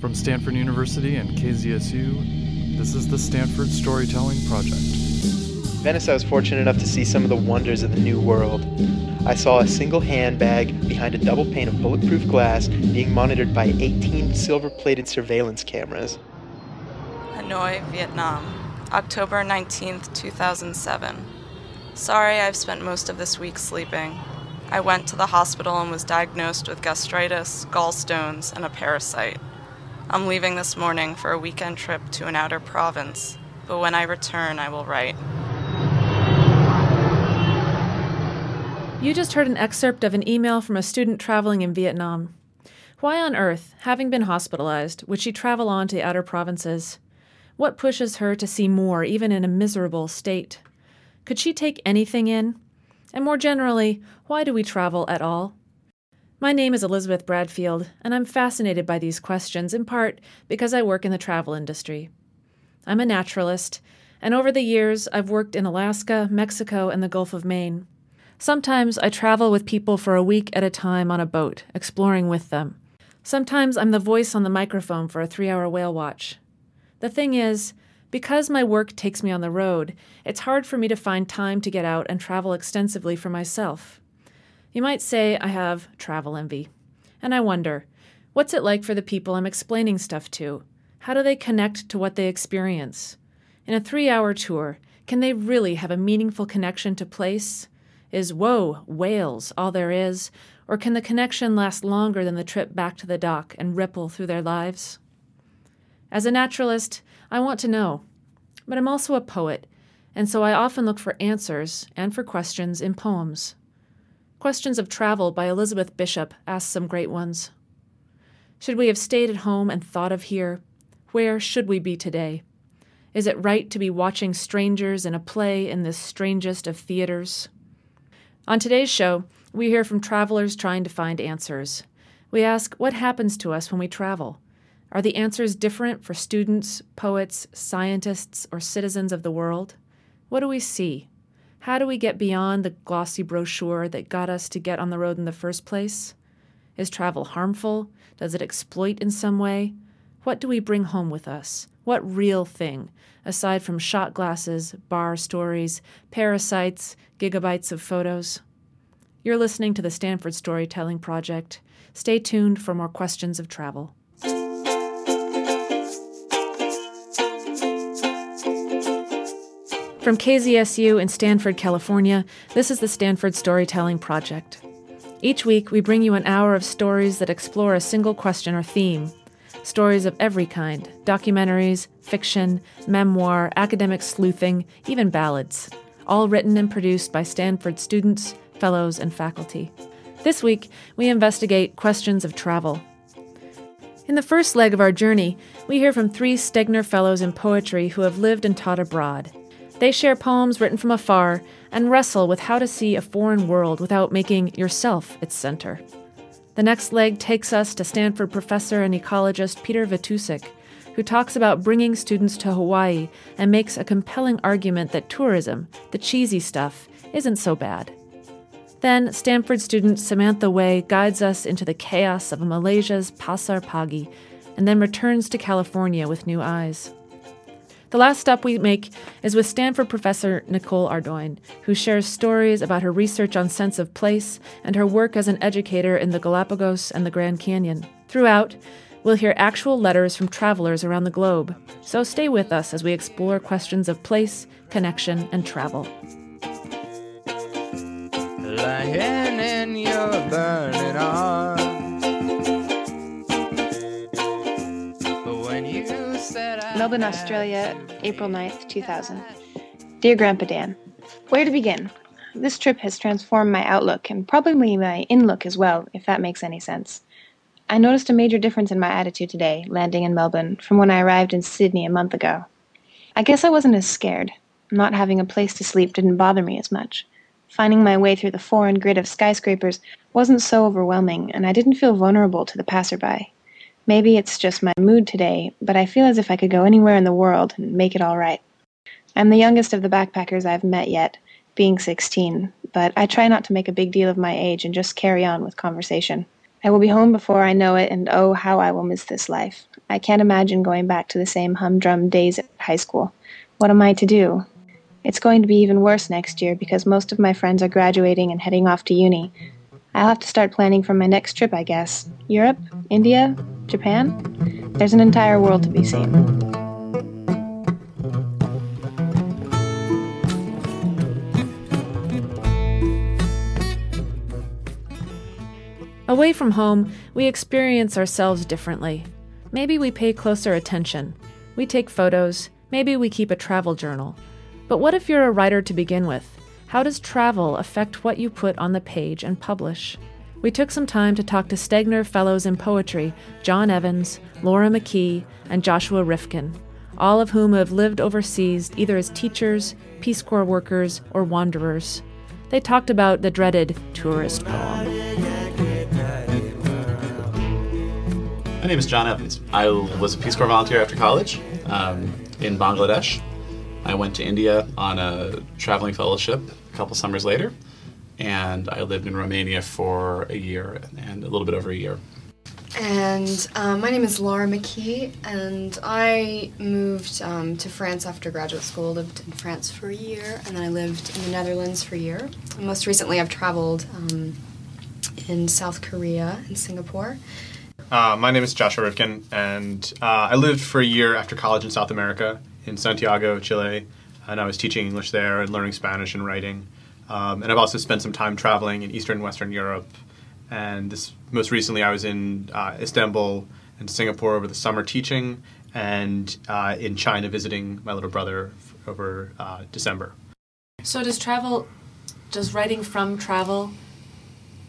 From Stanford University and KZSU, this is the Stanford Storytelling Project. Venice, I was fortunate enough to see some of the wonders of the New World. I saw a single handbag behind a double pane of bulletproof glass being monitored by 18 silver plated surveillance cameras. Hanoi, Vietnam, October 19th, 2007. Sorry I've spent most of this week sleeping. I went to the hospital and was diagnosed with gastritis, gallstones, and a parasite. I'm leaving this morning for a weekend trip to an outer province, but when I return, I will write. You just heard an excerpt of an email from a student traveling in Vietnam. Why on earth, having been hospitalized, would she travel on to the outer provinces? What pushes her to see more, even in a miserable state? Could she take anything in? And more generally, why do we travel at all? My name is Elizabeth Bradfield, and I'm fascinated by these questions in part because I work in the travel industry. I'm a naturalist, and over the years I've worked in Alaska, Mexico, and the Gulf of Maine. Sometimes I travel with people for a week at a time on a boat, exploring with them. Sometimes I'm the voice on the microphone for a three hour whale watch. The thing is, because my work takes me on the road, it's hard for me to find time to get out and travel extensively for myself. You might say I have travel envy. And I wonder what's it like for the people I'm explaining stuff to? How do they connect to what they experience? In a three hour tour, can they really have a meaningful connection to place? Is whoa, whales all there is? Or can the connection last longer than the trip back to the dock and ripple through their lives? As a naturalist, I want to know. But I'm also a poet, and so I often look for answers and for questions in poems. Questions of Travel by Elizabeth Bishop asks some great ones. Should we have stayed at home and thought of here? Where should we be today? Is it right to be watching strangers in a play in this strangest of theaters? On today's show, we hear from travelers trying to find answers. We ask what happens to us when we travel. Are the answers different for students, poets, scientists, or citizens of the world? What do we see? How do we get beyond the glossy brochure that got us to get on the road in the first place? Is travel harmful? Does it exploit in some way? What do we bring home with us? What real thing, aside from shot glasses, bar stories, parasites, gigabytes of photos? You're listening to the Stanford Storytelling Project. Stay tuned for more questions of travel. From KZSU in Stanford, California, this is the Stanford Storytelling Project. Each week, we bring you an hour of stories that explore a single question or theme. Stories of every kind documentaries, fiction, memoir, academic sleuthing, even ballads. All written and produced by Stanford students, fellows, and faculty. This week, we investigate questions of travel. In the first leg of our journey, we hear from three Stegner Fellows in poetry who have lived and taught abroad. They share poems written from afar and wrestle with how to see a foreign world without making yourself its center. The next leg takes us to Stanford professor and ecologist Peter Vitousek, who talks about bringing students to Hawaii and makes a compelling argument that tourism, the cheesy stuff, isn't so bad. Then, Stanford student Samantha Wei guides us into the chaos of Malaysia's Pasar Pagi and then returns to California with new eyes. The last stop we make is with Stanford professor Nicole Ardoin, who shares stories about her research on sense of place and her work as an educator in the Galapagos and the Grand Canyon. Throughout, we'll hear actual letters from travelers around the globe. So stay with us as we explore questions of place, connection, and travel. Lying in your burning arms. Melbourne, Australia, April 9th, 2000. Dear Grandpa Dan, Where to begin? This trip has transformed my outlook and probably my inlook as well, if that makes any sense. I noticed a major difference in my attitude today, landing in Melbourne, from when I arrived in Sydney a month ago. I guess I wasn't as scared. Not having a place to sleep didn't bother me as much. Finding my way through the foreign grid of skyscrapers wasn't so overwhelming, and I didn't feel vulnerable to the passerby. Maybe it's just my mood today, but I feel as if I could go anywhere in the world and make it all right. I'm the youngest of the backpackers I've met yet, being 16, but I try not to make a big deal of my age and just carry on with conversation. I will be home before I know it, and oh, how I will miss this life. I can't imagine going back to the same humdrum days at high school. What am I to do? It's going to be even worse next year because most of my friends are graduating and heading off to uni. I'll have to start planning for my next trip, I guess. Europe? India? Japan? There's an entire world to be seen. Away from home, we experience ourselves differently. Maybe we pay closer attention. We take photos. Maybe we keep a travel journal. But what if you're a writer to begin with? How does travel affect what you put on the page and publish? We took some time to talk to Stegner Fellows in Poetry, John Evans, Laura McKee, and Joshua Rifkin, all of whom have lived overseas either as teachers, Peace Corps workers, or wanderers. They talked about the dreaded tourist poem. My name is John Evans. I was a Peace Corps volunteer after college um, in Bangladesh. I went to India on a traveling fellowship a couple summers later, and I lived in Romania for a year and a little bit over a year. And um, my name is Laura McKee, and I moved um, to France after graduate school. Lived in France for a year, and then I lived in the Netherlands for a year. And most recently, I've traveled um, in South Korea and Singapore. Uh, my name is Joshua Rifkin, and uh, I lived for a year after college in South America, in Santiago, Chile, and I was teaching English there and learning Spanish and writing. Um, and I've also spent some time traveling in Eastern and Western Europe. And this most recently, I was in uh, Istanbul and Singapore over the summer teaching, and uh, in China visiting my little brother over uh, December. So, does travel, does writing from travel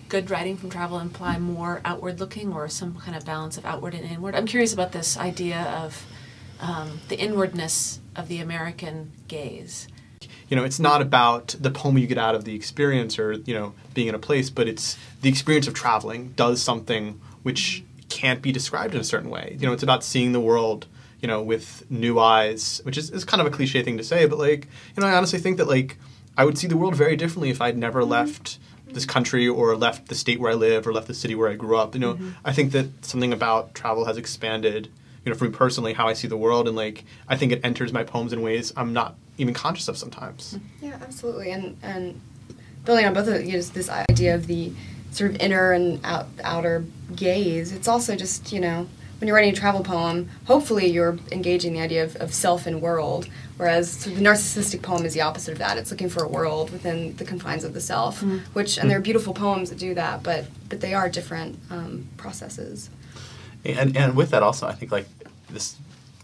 good writing from travel imply more outward looking or some kind of balance of outward and inward? I'm curious about this idea of um, the inwardness of the American gaze. You know, it's not about the poem you get out of the experience or, you know, being in a place, but it's the experience of traveling does something which can't be described in a certain way. You know, it's about seeing the world, you know, with new eyes, which is, is kind of a cliche thing to say, but like, you know, I honestly think that like I would see the world very differently if I'd never left this country or left the state where I live or left the city where I grew up. You know, mm-hmm. I think that something about travel has expanded, you know, for me personally, how I see the world, and like I think it enters my poems in ways I'm not even conscious of sometimes. Yeah, absolutely, and and building on both of you know, this idea of the sort of inner and out, outer gaze. It's also just you know when you're writing a travel poem, hopefully you're engaging the idea of, of self and world, whereas the narcissistic poem is the opposite of that. It's looking for a world within the confines of the self, mm-hmm. which and there are beautiful poems that do that, but but they are different um, processes. And and with that also, I think like this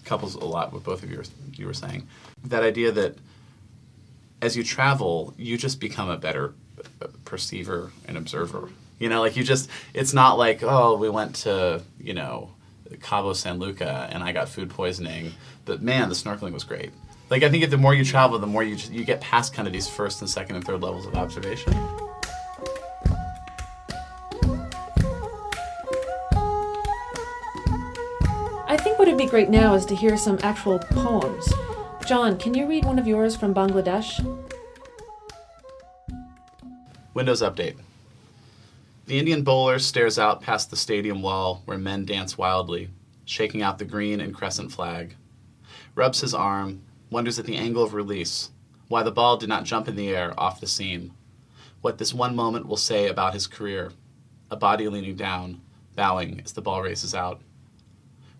couples a lot with both of you you were saying that idea that as you travel, you just become a better uh, perceiver and observer. You know, like you just, it's not like, oh, we went to, you know, Cabo San Luca and I got food poisoning. But man, the snorkeling was great. Like I think the more you travel, the more you you get past kind of these first and second and third levels of observation. Great now is to hear some actual poems. John, can you read one of yours from Bangladesh? Windows update. The Indian bowler stares out past the stadium wall where men dance wildly, shaking out the green and crescent flag. Rubs his arm, wonders at the angle of release, why the ball did not jump in the air off the seam. What this one moment will say about his career. A body leaning down, bowing as the ball races out.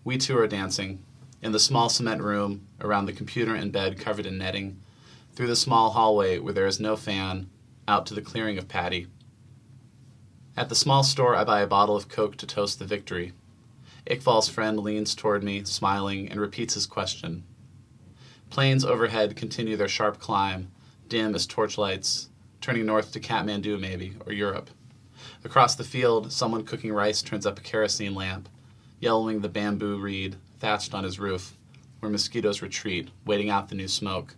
We two are dancing, in the small cement room, around the computer and bed covered in netting, through the small hallway where there is no fan, out to the clearing of paddy. At the small store, I buy a bottle of Coke to toast the victory. Iqbal's friend leans toward me, smiling, and repeats his question. Planes overhead continue their sharp climb, dim as torchlights, turning north to Kathmandu, maybe, or Europe. Across the field, someone cooking rice turns up a kerosene lamp, yellowing the bamboo reed thatched on his roof, where mosquitoes retreat, waiting out the new smoke.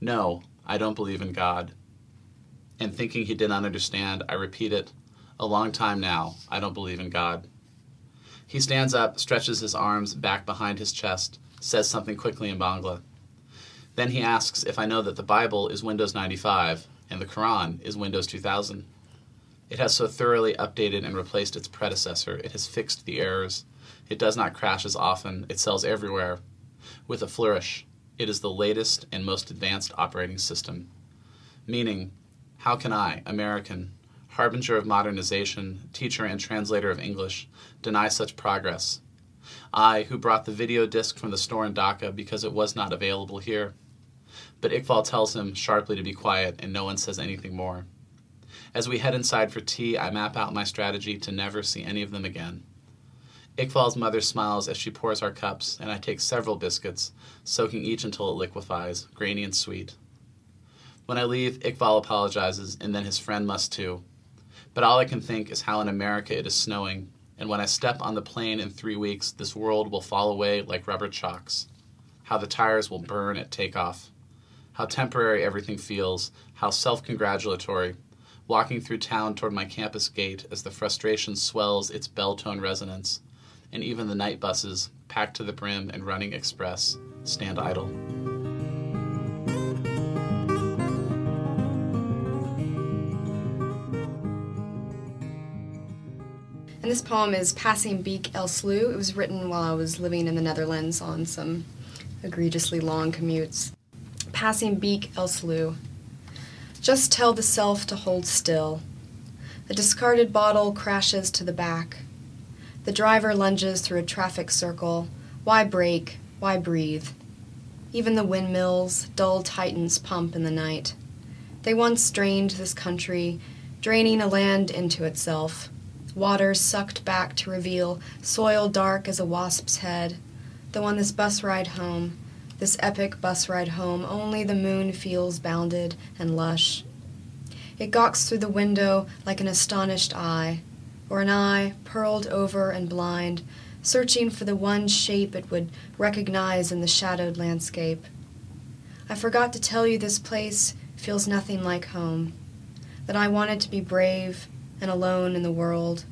No, I don't believe in God. And thinking he did not understand, I repeat it a long time now, I don't believe in God. He stands up, stretches his arms back behind his chest, says something quickly in Bangla. Then he asks if I know that the Bible is Windows 95 and the Quran is Windows 2000. It has so thoroughly updated and replaced its predecessor, it has fixed the errors. It does not crash as often, it sells everywhere. With a flourish, it is the latest and most advanced operating system. Meaning, how can I, American, harbinger of modernization, teacher and translator of English, deny such progress? I, who brought the video disc from the store in Dhaka because it was not available here. But Iqbal tells him sharply to be quiet, and no one says anything more. As we head inside for tea, I map out my strategy to never see any of them again. Iqbal's mother smiles as she pours our cups, and I take several biscuits, soaking each until it liquefies, grainy and sweet. When I leave, Iqbal apologizes, and then his friend must too. But all I can think is how in America it is snowing, and when I step on the plane in three weeks, this world will fall away like rubber chalks. How the tires will burn at takeoff. How temporary everything feels, how self congratulatory, walking through town toward my campus gate as the frustration swells its bell tone resonance, and even the night buses, packed to the brim and running express, stand idle. And this poem is Passing Beek El Slough. It was written while I was living in the Netherlands on some egregiously long commutes. Passing Beek El Slough. Just tell the self to hold still. A discarded bottle crashes to the back. The driver lunges through a traffic circle. Why brake? Why breathe? Even the windmills, dull titans, pump in the night. They once drained this country, draining a land into itself. Waters sucked back to reveal soil dark as a wasp's head. Though on this bus ride home, this epic bus ride home, only the moon feels bounded and lush. It gawks through the window like an astonished eye, or an eye pearled over and blind, searching for the one shape it would recognize in the shadowed landscape. I forgot to tell you this place feels nothing like home, that I wanted to be brave and alone in the world,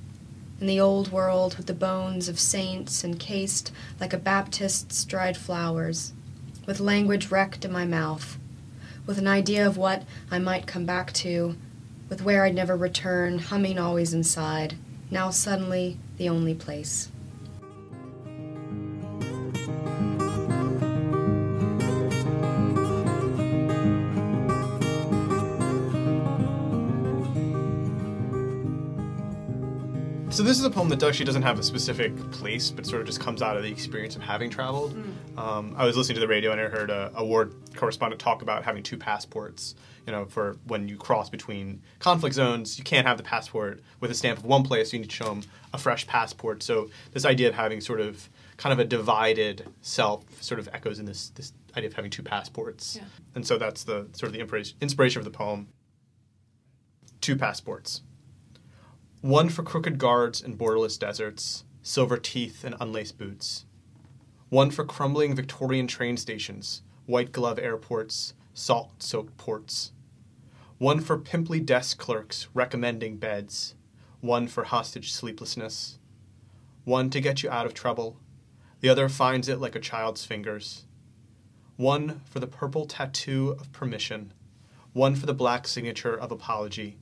in the old world with the bones of saints encased like a Baptist's dried flowers, with language wrecked in my mouth, with an idea of what I might come back to, with where I'd never return, humming always inside, now suddenly the only place. So this is a poem that actually doesn't have a specific place, but sort of just comes out of the experience of having traveled. Um, I was listening to the radio and I heard a, a ward correspondent talk about having two passports. You know, for when you cross between conflict zones, you can't have the passport with a stamp of one place. You need to show them a fresh passport. So this idea of having sort of kind of a divided self sort of echoes in this this idea of having two passports. Yeah. And so that's the sort of the inspiration of the poem. Two passports. One for crooked guards in borderless deserts, silver teeth and unlaced boots. One for crumbling Victorian train stations, white glove airports, salt soaked ports. One for pimply desk clerks recommending beds. One for hostage sleeplessness. One to get you out of trouble. The other finds it like a child's fingers. One for the purple tattoo of permission. One for the black signature of apology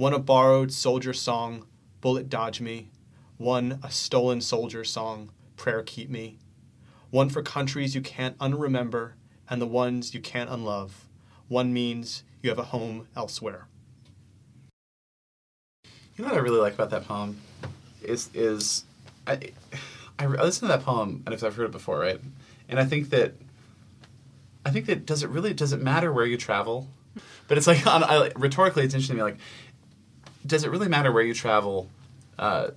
one a borrowed soldier song, Bullet Dodge Me, one a stolen soldier song, Prayer Keep Me, one for countries you can't unremember and the ones you can't unlove. One means you have a home elsewhere. You know what I really like about that poem is is I I listen to that poem and I've heard it before, right? And I think that I think that does it really does it matter where you travel? But it's like on, I, rhetorically, it's interesting to me. Like, does it really matter where you travel? Uh,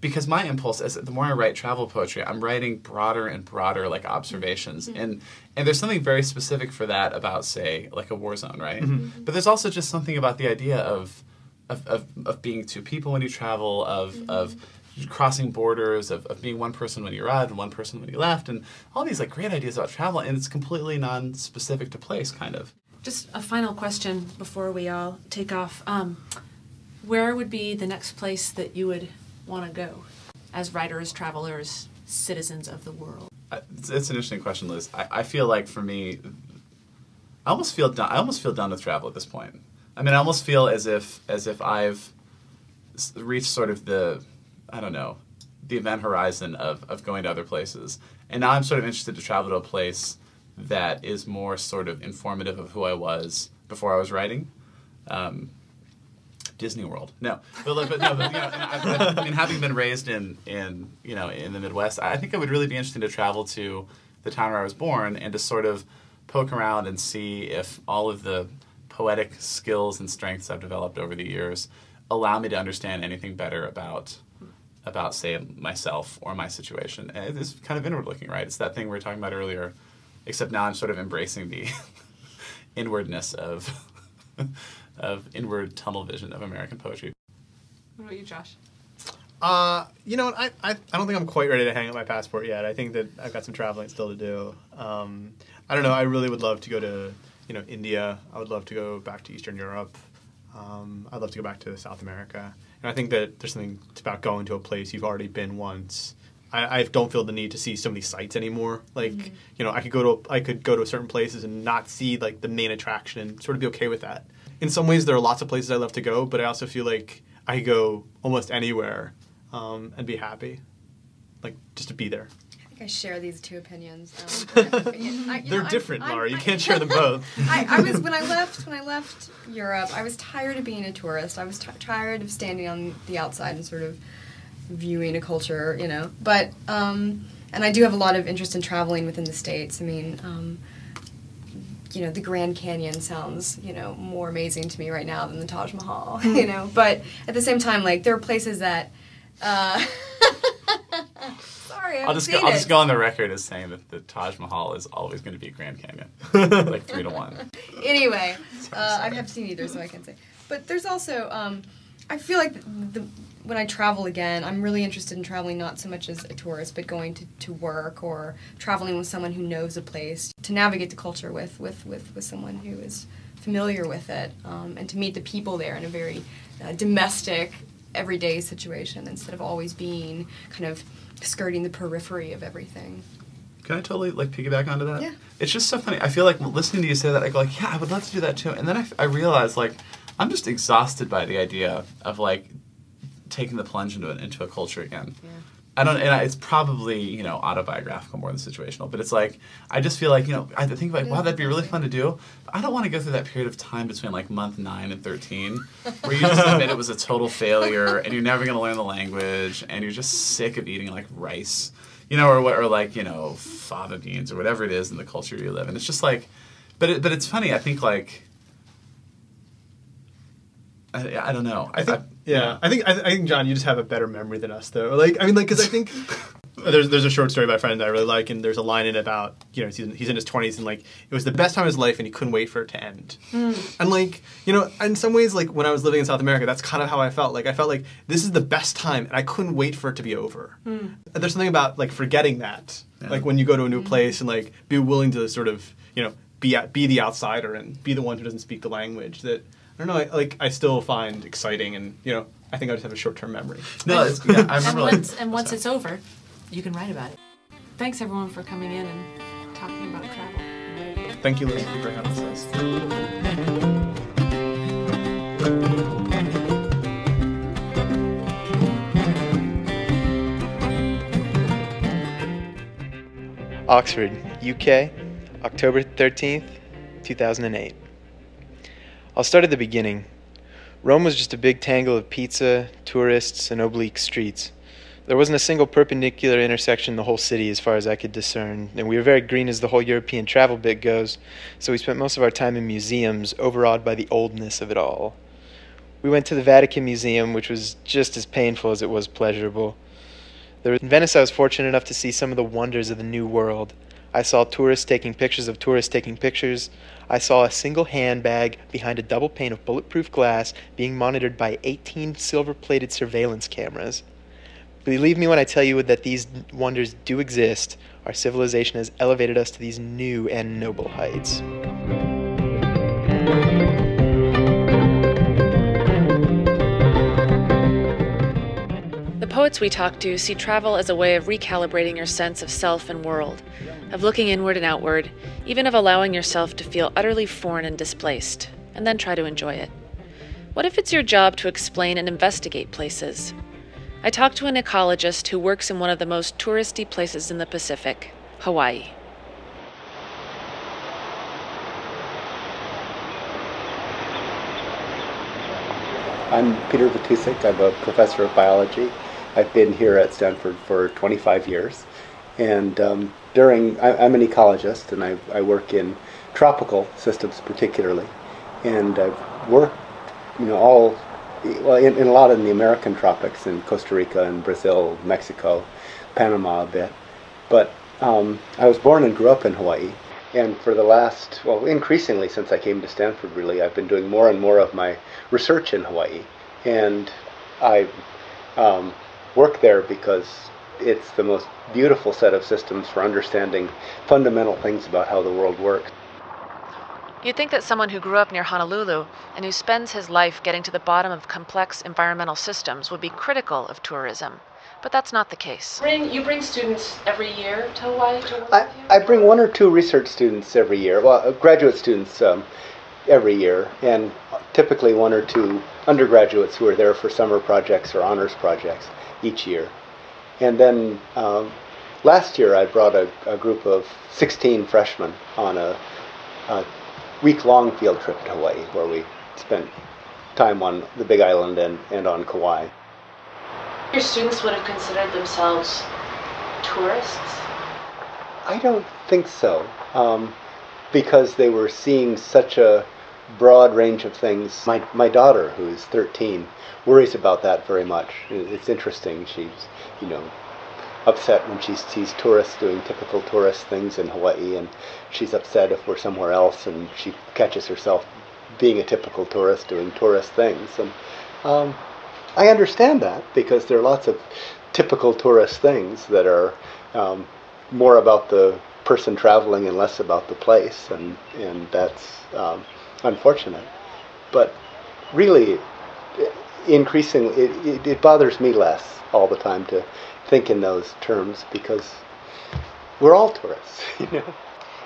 because my impulse is that the more I write travel poetry, I'm writing broader and broader like observations, mm-hmm. and and there's something very specific for that about say like a war zone, right? Mm-hmm. Mm-hmm. But there's also just something about the idea of of, of, of being two people when you travel, of of crossing borders, of, of being one person when you arrived and one person when you left, and all these like great ideas about travel, and it's completely non-specific to place, kind of. Just a final question before we all take off. Um, where would be the next place that you would want to go as writers, travelers, citizens of the world? I- It's, it's an interesting question, Liz. I, I feel like for me, I almost feel done. I almost feel done with travel at this point. I mean, I almost feel as if as if I've reached sort of the, I don't know, the event horizon of of going to other places, and now I'm sort of interested to travel to a place that is more sort of informative of who I was before I was writing. Um, Disney World. No, but, like, but no, but, you know, I, I mean, having been raised in in you know in the Midwest, I think it would really be interesting to travel to the town where I was born and to sort of poke around and see if all of the poetic skills and strengths I've developed over the years allow me to understand anything better about about say myself or my situation. And it's kind of inward looking, right? It's that thing we were talking about earlier, except now I'm sort of embracing the inwardness of of inward tunnel vision of American poetry. What about you, Josh? Uh, you know, I, I I don't think I'm quite ready to hang up my passport yet. I think that I've got some traveling still to do. Um, I don't know. I really would love to go to you know India. I would love to go back to Eastern Europe. Um, I'd love to go back to South America. And I think that there's something about going to a place you've already been once. I, I don't feel the need to see so many sites anymore. Like you know, I could go to I could go to certain places and not see like the main attraction and sort of be okay with that. In some ways, there are lots of places I love to go, but I also feel like I could go almost anywhere um, and be happy, like just to be there. I think I share these two opinions. Um, I- They're know, different, I'm- Laura. You can't share them both. I, I was when I left when I left Europe. I was tired of being a tourist. I was t- tired of standing on the outside and sort of viewing a culture, you know. But um, and I do have a lot of interest in traveling within the states. I mean, um, you know, the Grand Canyon sounds you know more amazing to me right now than the Taj Mahal, you know. But at the same time, like there are places that. Uh, sorry, I'll just go, haven't I'll just go on the record as saying that the Taj Mahal is always going to be Grand Canyon, like three to one. anyway, uh, I haven't seen either, so I can't say. But there's also, um, I feel like the, the, when I travel again, I'm really interested in traveling not so much as a tourist, but going to, to work or traveling with someone who knows a place to navigate the culture with with, with, with someone who is familiar with it, um, and to meet the people there in a very uh, domestic, everyday situation instead of always being kind of skirting the periphery of everything. Can I totally like piggyback onto that? Yeah. It's just so funny. I feel like listening to you say that, I go like, yeah, I would love to do that too. And then I, I realize like, I'm just exhausted by the idea of like taking the plunge into it, into a culture again. Yeah. I don't, and I, it's probably you know autobiographical more than situational, but it's like I just feel like you know I think like wow that'd be really fun to do. But I don't want to go through that period of time between like month nine and thirteen, where you just admit it was a total failure and you're never gonna learn the language and you're just sick of eating like rice, you know, or what, or like you know fava beans or whatever it is in the culture you live in. It's just like, but it, but it's funny. I think like. I, I don't know. I think, yeah, I think I, I think John, you just have a better memory than us, though. Like, I mean, like, because I think there's there's a short story by a friend that I really like, and there's a line in it about you know he's in, he's in his twenties and like it was the best time of his life, and he couldn't wait for it to end. Mm. And like you know, in some ways, like when I was living in South America, that's kind of how I felt. Like I felt like this is the best time, and I couldn't wait for it to be over. And There's something about like forgetting that, Yeah. like when you go to a new mm. place and like be willing to sort of you know be be the outsider and be the one who doesn't speak the language that. I don't know. I, like I still find exciting, and you know, I think I just have a short-term memory. No, it's, yeah, I And remember like once, and once it's over, you can write about it. Thanks everyone for coming in and talking about travel. Thank you, Liz, for having us. Oxford, UK, October 13th, 2008. I'll start at the beginning. Rome was just a big tangle of pizza, tourists, and oblique streets. There wasn't a single perpendicular intersection in the whole city as far as I could discern, and we were very green as the whole European travel bit goes, so we spent most of our time in museums, overawed by the oldness of it all. We went to the Vatican Museum, which was just as painful as it was pleasurable. There, in Venice, I was fortunate enough to see some of the wonders of the New World. I saw tourists taking pictures of tourists taking pictures. I saw a single handbag behind a double pane of bulletproof glass being monitored by 18 silver plated surveillance cameras. Believe me when I tell you that these wonders do exist. Our civilization has elevated us to these new and noble heights. The poets we talk to see travel as a way of recalibrating your sense of self and world, of looking inward and outward, even of allowing yourself to feel utterly foreign and displaced, and then try to enjoy it. What if it's your job to explain and investigate places? I talked to an ecologist who works in one of the most touristy places in the Pacific, Hawaii. I'm Peter Vitousek. I'm a professor of biology. I've been here at Stanford for 25 years. And um, during, I, am an ecologist and I, I, work in tropical systems particularly. And I've worked, you know, all, well, in, in a lot in the American tropics, in Costa Rica and Brazil, Mexico, Panama a bit. But um, I was born and grew up in Hawaii. And for the last, well, increasingly since I came to Stanford, really, I've been doing more and more of my research in Hawaii. And I um, work there because it's the most beautiful set of systems for understanding fundamental things about how the world works. You'd think that someone who grew up near Honolulu and who spends his life getting to the bottom of complex environmental systems would be critical of tourism. But that's not the case. Bring, you bring students every year to Hawaii to work I, I bring one or two research students every year, well, uh, graduate students um, every year, and typically one or two undergraduates who are there for summer projects or honors projects each year. And then um, last year I brought a, a, group of 16 freshmen on a, a week long field trip to Hawaii where we spent time on the Big Island and, and on Kauai. Your students would have considered themselves tourists? I don't think so, um, because they were seeing such a broad range of things. My, my daughter, who's 13, worries about that very much. It's interesting. She's, you know, upset when she sees tourists doing typical tourist things in Hawaii, and she's upset if we're somewhere else and she catches herself being a typical tourist doing tourist things. And um, I understand that because there are lots of typical tourist things that are um, more about the person traveling and less about the place, and and that's um, unfortunate. But really, increasingly, it, it, it bothers me less all the time to think in those terms because we're all tourists, you know.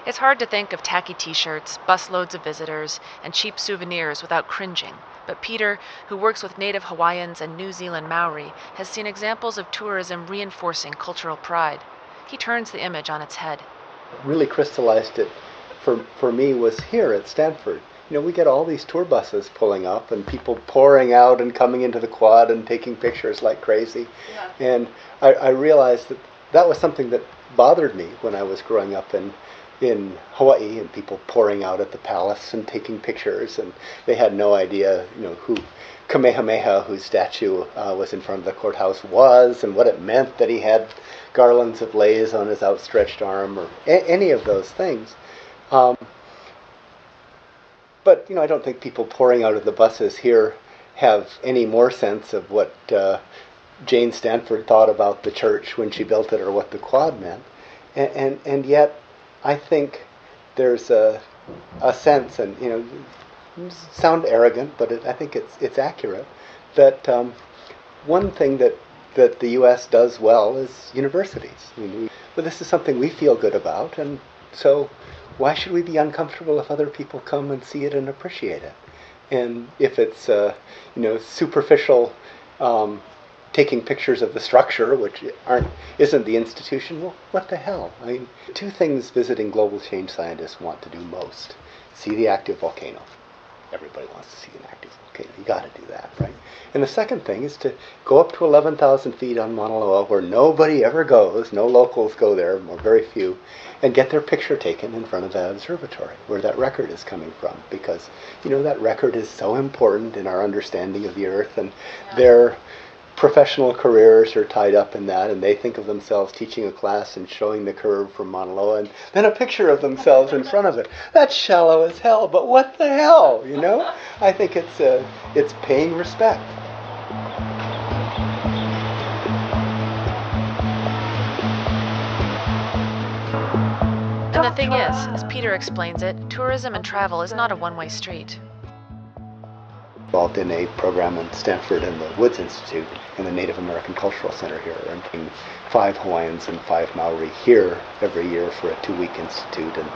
It's hard to think of tacky t shirts, busloads of visitors, and cheap souvenirs without cringing. But Peter, who works with native Hawaiians and New Zealand Maori, has seen examples of tourism reinforcing cultural pride. He turns the image on its head. Really crystallized it for, for me was here at Stanford. You know, we get all these tour buses pulling up and people pouring out and coming into the quad and taking pictures like crazy. Yeah. And I, I realized that that was something that bothered me when I was growing up in in Hawaii and people pouring out at the palace and taking pictures, and they had no idea, you know, who Kamehameha, whose statue uh, was in front of the courthouse, was, and what it meant that he had garlands of leis on his outstretched arm, or a- any of those things. Um, but you know, I don't think people pouring out of the buses here have any more sense of what uh, Jane Stanford thought about the church when she built it, or what the quad meant, and and, and yet I think there's a, a sense, and you know, sound arrogant, but it, I think it's it's accurate that um, one thing that that the U.S. does well is universities. I mean, we, but this is something we feel good about, and so why should we be uncomfortable if other people come and see it and appreciate it? And if it's uh, you know superficial um, taking pictures of the structure, which aren't isn't the institution. Well, what the hell? I mean, two things visiting global change scientists want to do most: see the active volcano. Everybody wants to see an active volcano. You got to do that, right? And the second thing is to go up to 11,000 feet on Mauna Loa, where nobody ever goes, no locals go there, or very few, and get their picture taken in front of that observatory, where that record is coming from, because you know that record is so important in our understanding of the Earth, and yeah. their professional careers are tied up in that, and they think of themselves teaching a class and showing the curve from Mauna Loa, and then a picture of themselves in front of it. That's shallow as hell, but what the hell, you know? I think it's uh, it's paying respect. And the thing is, as Peter explains it, tourism and travel is not a one way street involved in a program in Stanford and the Woods Institute and the Native American Cultural Center here. and bringing five Hawaiians and five Maori here every year for a two-week institute, and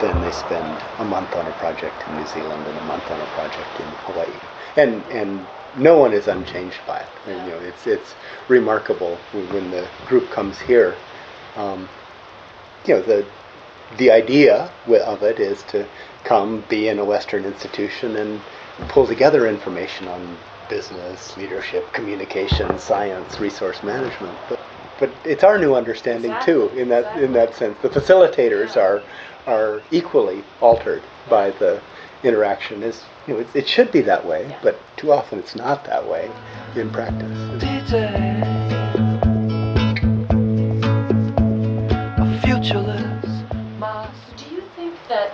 then they spend a month on a project in New Zealand and a month on a project in Hawaii. and and no one is unchanged by it. And, you know, it's it's remarkable when the group comes here. Um, you know, the the idea of it is to come, be in a Western institution, and pull together information on business, leadership, communication, science, resource management. But, but it's our new understanding exactly. too, in that exactly. in that sense. The facilitators yeah. are are equally altered by the interaction. Is you know, it, it, should be that way, yeah. but too often it's not that way in practice. Do you think that?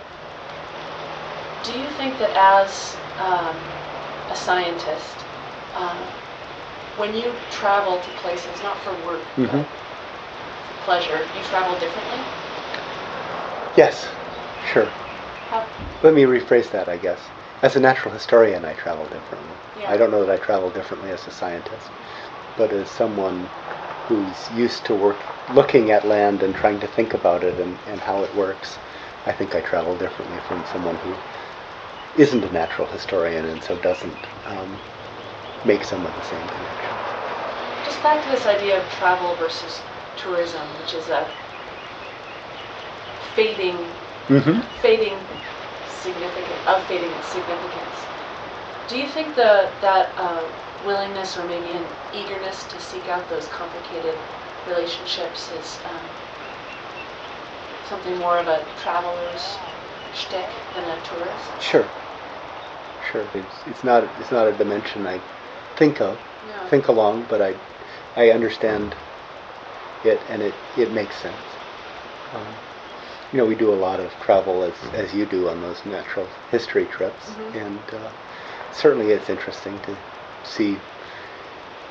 Do you think that as um, a scientist, um, when you travel to places, not for work, mm-hmm. but for pleasure, you travel differently? Yes, sure. How? Let me rephrase that, I guess. As a natural historian, I travel differently. Yeah. I don't know that I travel differently as a scientist, but as someone who's used to work looking at land and trying to think about it and, and how it works, I think I travel differently from someone who isn't a natural historian and so doesn't um, make some of the same connections. Just back to this idea of travel versus tourism, which is a fading, mm-hmm. fading significant of fading significance. Do you think the that uh, willingness or maybe an eagerness to seek out those complicated relationships is um, something more of a traveler's shtick than a tourist? Sure sure. It's, it's not it's not a dimension I think of, no. think along, but I I understand it and it, it makes sense. Um, you know, we do a lot of travel as, as you do on those natural history trips, mm-hmm. and uh, certainly it's interesting to see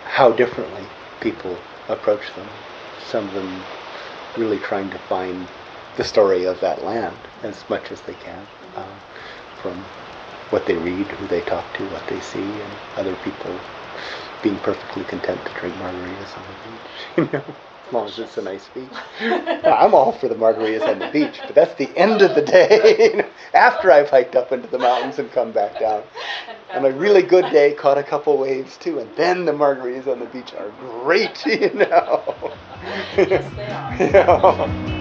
how differently people approach them. Some of them really trying to find the story of that land as much as they can mm-hmm. uh, from what they read, who they talk to, what they see, and other people being perfectly content to drink margaritas on the beach. You know, as long as it's a nice beach. I'm all for the margaritas on the beach, but that's the end of the day. After I've hiked up into the mountains and come back down. On a really good day, caught a couple waves too, and then the margaritas on the beach are great. You know. yes, they are. You know?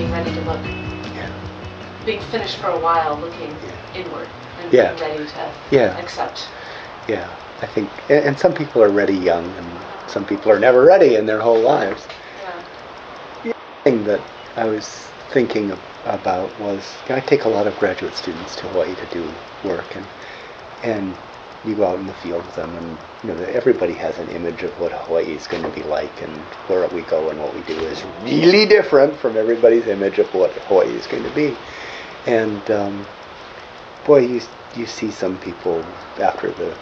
Being ready to look. Yeah. Being finished for a while, looking inward and yeah. being ready to yeah. accept. Yeah, I think, and some people are ready young, and some people are never ready in their whole lives. Yeah. The thing that I was thinking about was, you know, I take a lot of graduate students to Hawaii to do work, and and you go out in the field with them, and you know everybody has an image of what Hawaii is going to be like, and where we go and what we do is really different from everybody's image of what Hawaii is going to be. And um, boy, you you see some people after the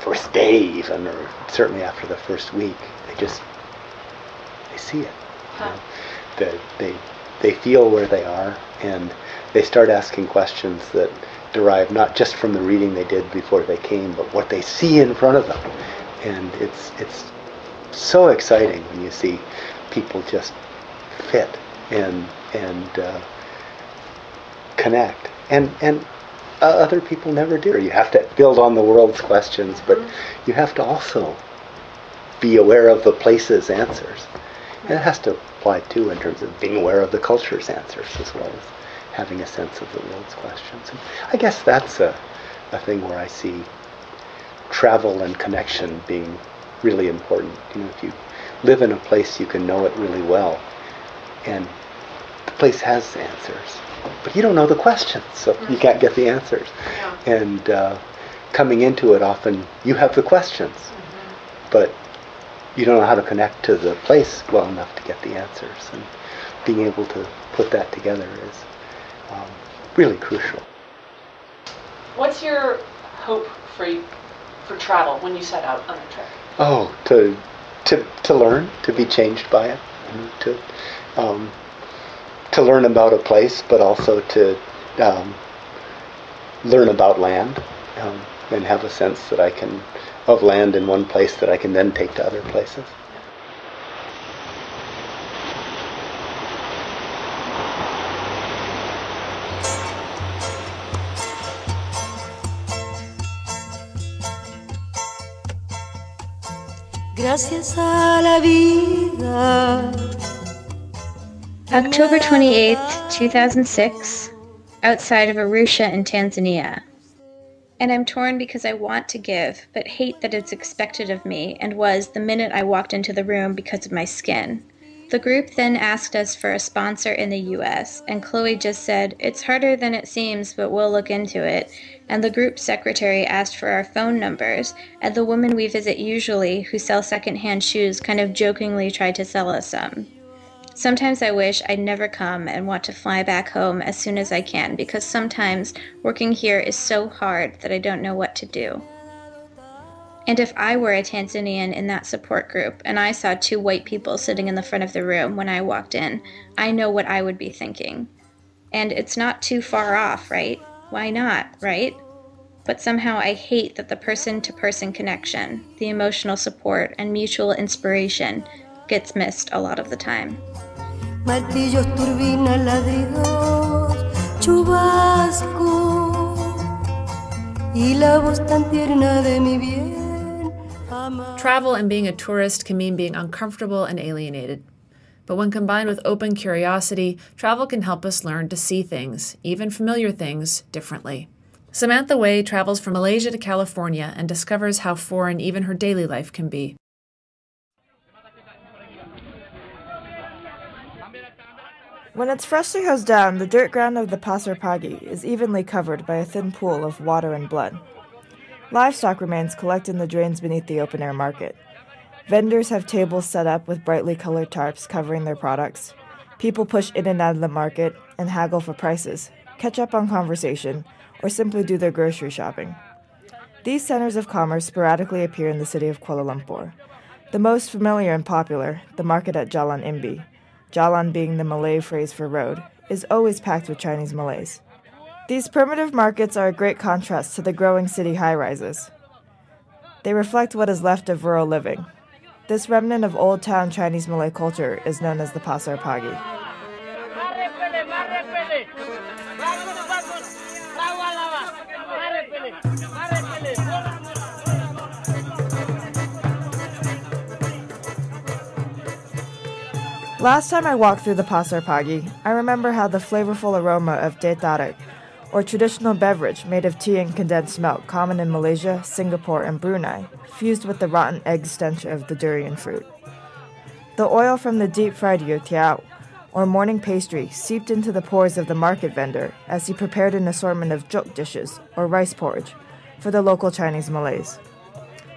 first day, even, or certainly after the first week, they just they see it. You know? they, they they feel where they are, and they start asking questions that derive not just from the reading they did before they came, but what they see in front of them. And it's it's so exciting when you see people just fit and and uh, connect. And and uh, other people never do. You have to build on the world's questions, but mm-hmm. you have to also be aware of the place's answers. And it has to apply too in terms of being aware of the culture's answers as well as having a sense of the world's questions. And I guess that's a, a thing where I see travel and connection being really important. You know, if you live in a place, you can know it really well, and the place has answers, but you don't know the questions, so you can't get the answers. Yeah. And uh, coming into it, often you have the questions, mm-hmm. but you don't know how to connect to the place well enough to get the answers. And being able to put that together is um, really crucial. What's your hope for for travel when you set out on a trip? Oh, to to to learn, to be changed by it, to um, to learn about a place, but also to um, learn about land um, and have a sense that I can of land in one place that I can then take to other places. Gracias a la vida. October 28th, 2006, outside of Arusha in Tanzania. And I'm torn because I want to give, but hate that it's expected of me, and was the minute I walked into the room because of my skin. The group then asked us for a sponsor in the US, and Chloe just said, It's harder than it seems, but we'll look into it. And the group secretary asked for our phone numbers, and the woman we visit usually, who sell secondhand shoes, kind of jokingly tried to sell us some. Sometimes I wish I'd never come and want to fly back home as soon as I can because sometimes working here is so hard that I don't know what to do. And if I were a Tanzanian in that support group and I saw two white people sitting in the front of the room when I walked in, I know what I would be thinking. And it's not too far off, right? Why not, right? But somehow I hate that the person to person connection, the emotional support, and mutual inspiration gets missed a lot of the time. Martillos, turbinas, ladridos, chubasco y la voz tan tierna de mi bien. Travel and being a tourist can mean being uncomfortable and alienated. But when combined with open curiosity, travel can help us learn to see things, even familiar things, differently. Samantha Way travels from Malaysia to California and discovers how foreign even her daily life can be. When it's freshly hosed down, the dirt ground of the Pasar Pagi is evenly covered by a thin pool of water and blood. Livestock remains collect in the drains beneath the open air market. Vendors have tables set up with brightly colored tarps covering their products. People push in and out of the market and haggle for prices, catch up on conversation, or simply do their grocery shopping. These centers of commerce sporadically appear in the city of Kuala Lumpur. The most familiar and popular, the market at Jalan Imbi, Jalan being the Malay phrase for road, is always packed with Chinese Malays. These primitive markets are a great contrast to the growing city high rises. They reflect what is left of rural living. This remnant of old town Chinese Malay culture is known as the Pasar Pagi. Last time I walked through the Pasar Pagi, I remember how the flavorful aroma of teh tarik, or traditional beverage made of tea and condensed milk common in Malaysia, Singapore, and Brunei, fused with the rotten egg stench of the durian fruit. The oil from the deep fried youtiao, or morning pastry, seeped into the pores of the market vendor as he prepared an assortment of jok dishes, or rice porridge, for the local Chinese Malays.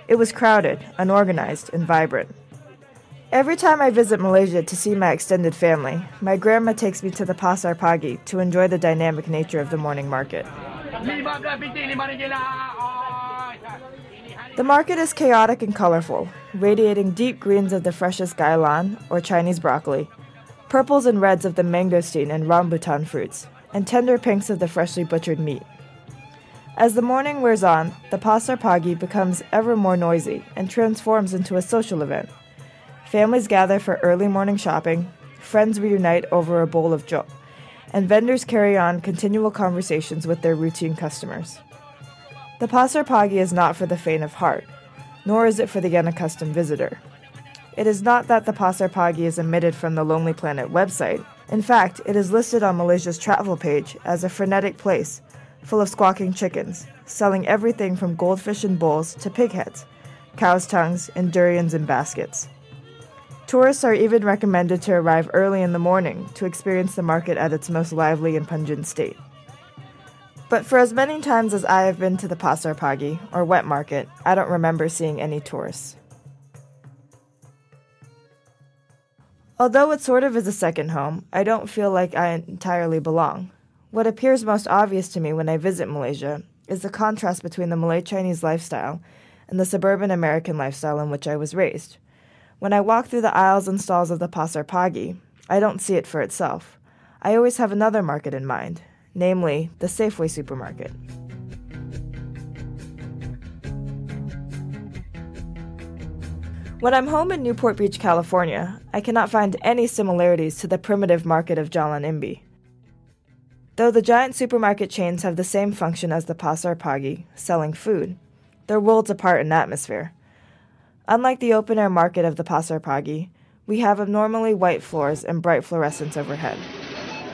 It was crowded, unorganized, and vibrant. Every time I visit Malaysia to see my extended family, my grandma takes me to the Pasar Pagi to enjoy the dynamic nature of the morning market. The market is chaotic and colorful, radiating deep greens of the freshest gailan, or Chinese broccoli, purples and reds of the mangosteen and rambutan fruits, and tender pinks of the freshly butchered meat. As the morning wears on, the Pasar Pagi becomes ever more noisy and transforms into a social event. Families gather for early morning shopping, friends reunite over a bowl of jok, and vendors carry on continual conversations with their routine customers. The Pasar Pagi is not for the faint of heart, nor is it for the unaccustomed visitor. It is not that the Pasar Pagi is omitted from the Lonely Planet website. In fact, it is listed on Malaysia's travel page as a frenetic place full of squawking chickens, selling everything from goldfish in bowls to pig heads, cow's tongues, and durians in baskets. Tourists are even recommended to arrive early in the morning to experience the market at its most lively and pungent state. But for as many times as I have been to the Pasar Pagi, or wet market, I don't remember seeing any tourists. Although it sort of is a second home, I don't feel like I entirely belong. What appears most obvious to me when I visit Malaysia is the contrast between the Malay Chinese lifestyle and the suburban American lifestyle in which I was raised. When I walk through the aisles and stalls of the Pasar Pagi, I don't see it for itself. I always have another market in mind, namely the Safeway supermarket. When I'm home in Newport Beach, California, I cannot find any similarities to the primitive market of Jalan Imbi. Though the giant supermarket chains have the same function as the Pasar Pagi, selling food, they're worlds apart in atmosphere. Unlike the open air market of the Pasar Pagi, we have abnormally white floors and bright fluorescence overhead.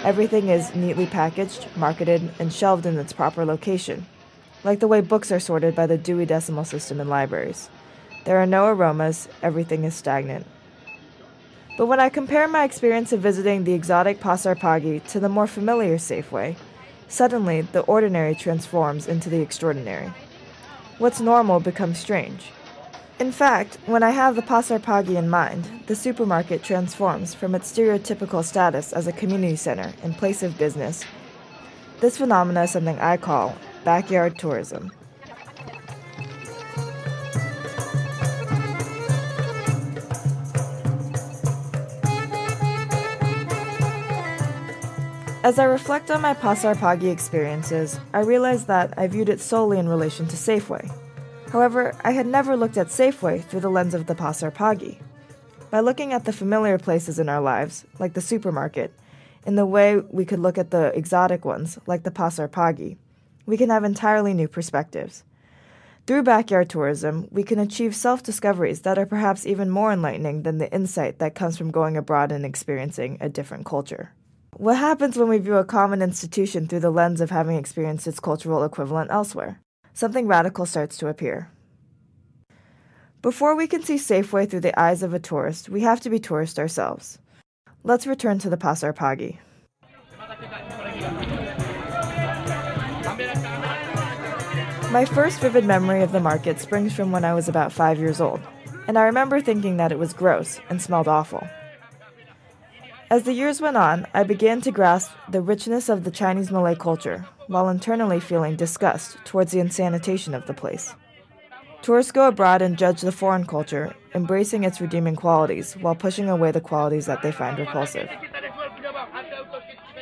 Everything is neatly packaged, marketed, and shelved in its proper location, like the way books are sorted by the Dewey Decimal System in libraries. There are no aromas, everything is stagnant. But when I compare my experience of visiting the exotic Pasar Pagi to the more familiar Safeway, suddenly the ordinary transforms into the extraordinary. What's normal becomes strange. In fact, when I have the Pasar Pagi in mind, the supermarket transforms from its stereotypical status as a community center and place of business. This phenomenon is something I call backyard tourism. As I reflect on my Pasar Pagi experiences, I realize that I viewed it solely in relation to Safeway. However, I had never looked at Safeway through the lens of the Pasar Pagi. By looking at the familiar places in our lives, like the supermarket, in the way we could look at the exotic ones, like the Pasar Pagi, we can have entirely new perspectives. Through backyard tourism, we can achieve self discoveries that are perhaps even more enlightening than the insight that comes from going abroad and experiencing a different culture. What happens when we view a common institution through the lens of having experienced its cultural equivalent elsewhere? Something radical starts to appear. Before we can see Safeway through the eyes of a tourist, we have to be tourists ourselves. Let's return to the Pasar Pagi. My first vivid memory of the market springs from when I was about five years old, and I remember thinking that it was gross and smelled awful. As the years went on, I began to grasp the richness of the Chinese Malay culture, while internally feeling disgust towards the insanitation of the place. Tourists go abroad and judge the foreign culture, embracing its redeeming qualities while pushing away the qualities that they find repulsive.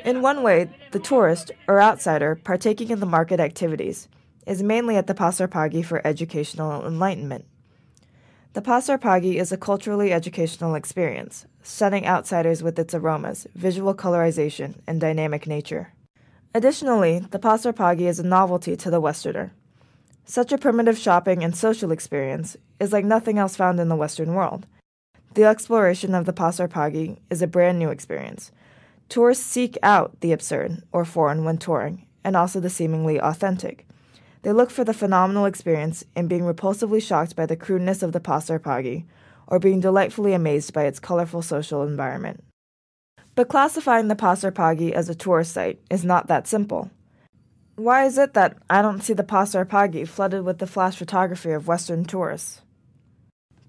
In one way, the tourist, or outsider, partaking in the market activities, is mainly at the Pasar Pagi for educational enlightenment. The Pasar Pagi is a culturally educational experience, stunning outsiders with its aromas, visual colorization, and dynamic nature. Additionally, the Pasar Pagi is a novelty to the Westerner. Such a primitive shopping and social experience is like nothing else found in the Western world. The exploration of the Pasar Pagi is a brand new experience. Tourists seek out the absurd or foreign when touring, and also the seemingly authentic. They look for the phenomenal experience in being repulsively shocked by the crudeness of the Pasar Pagi, or being delightfully amazed by its colorful social environment. But classifying the Pasar Pagi as a tourist site is not that simple. Why is it that I don't see the Pasar Pagi flooded with the flash photography of Western tourists?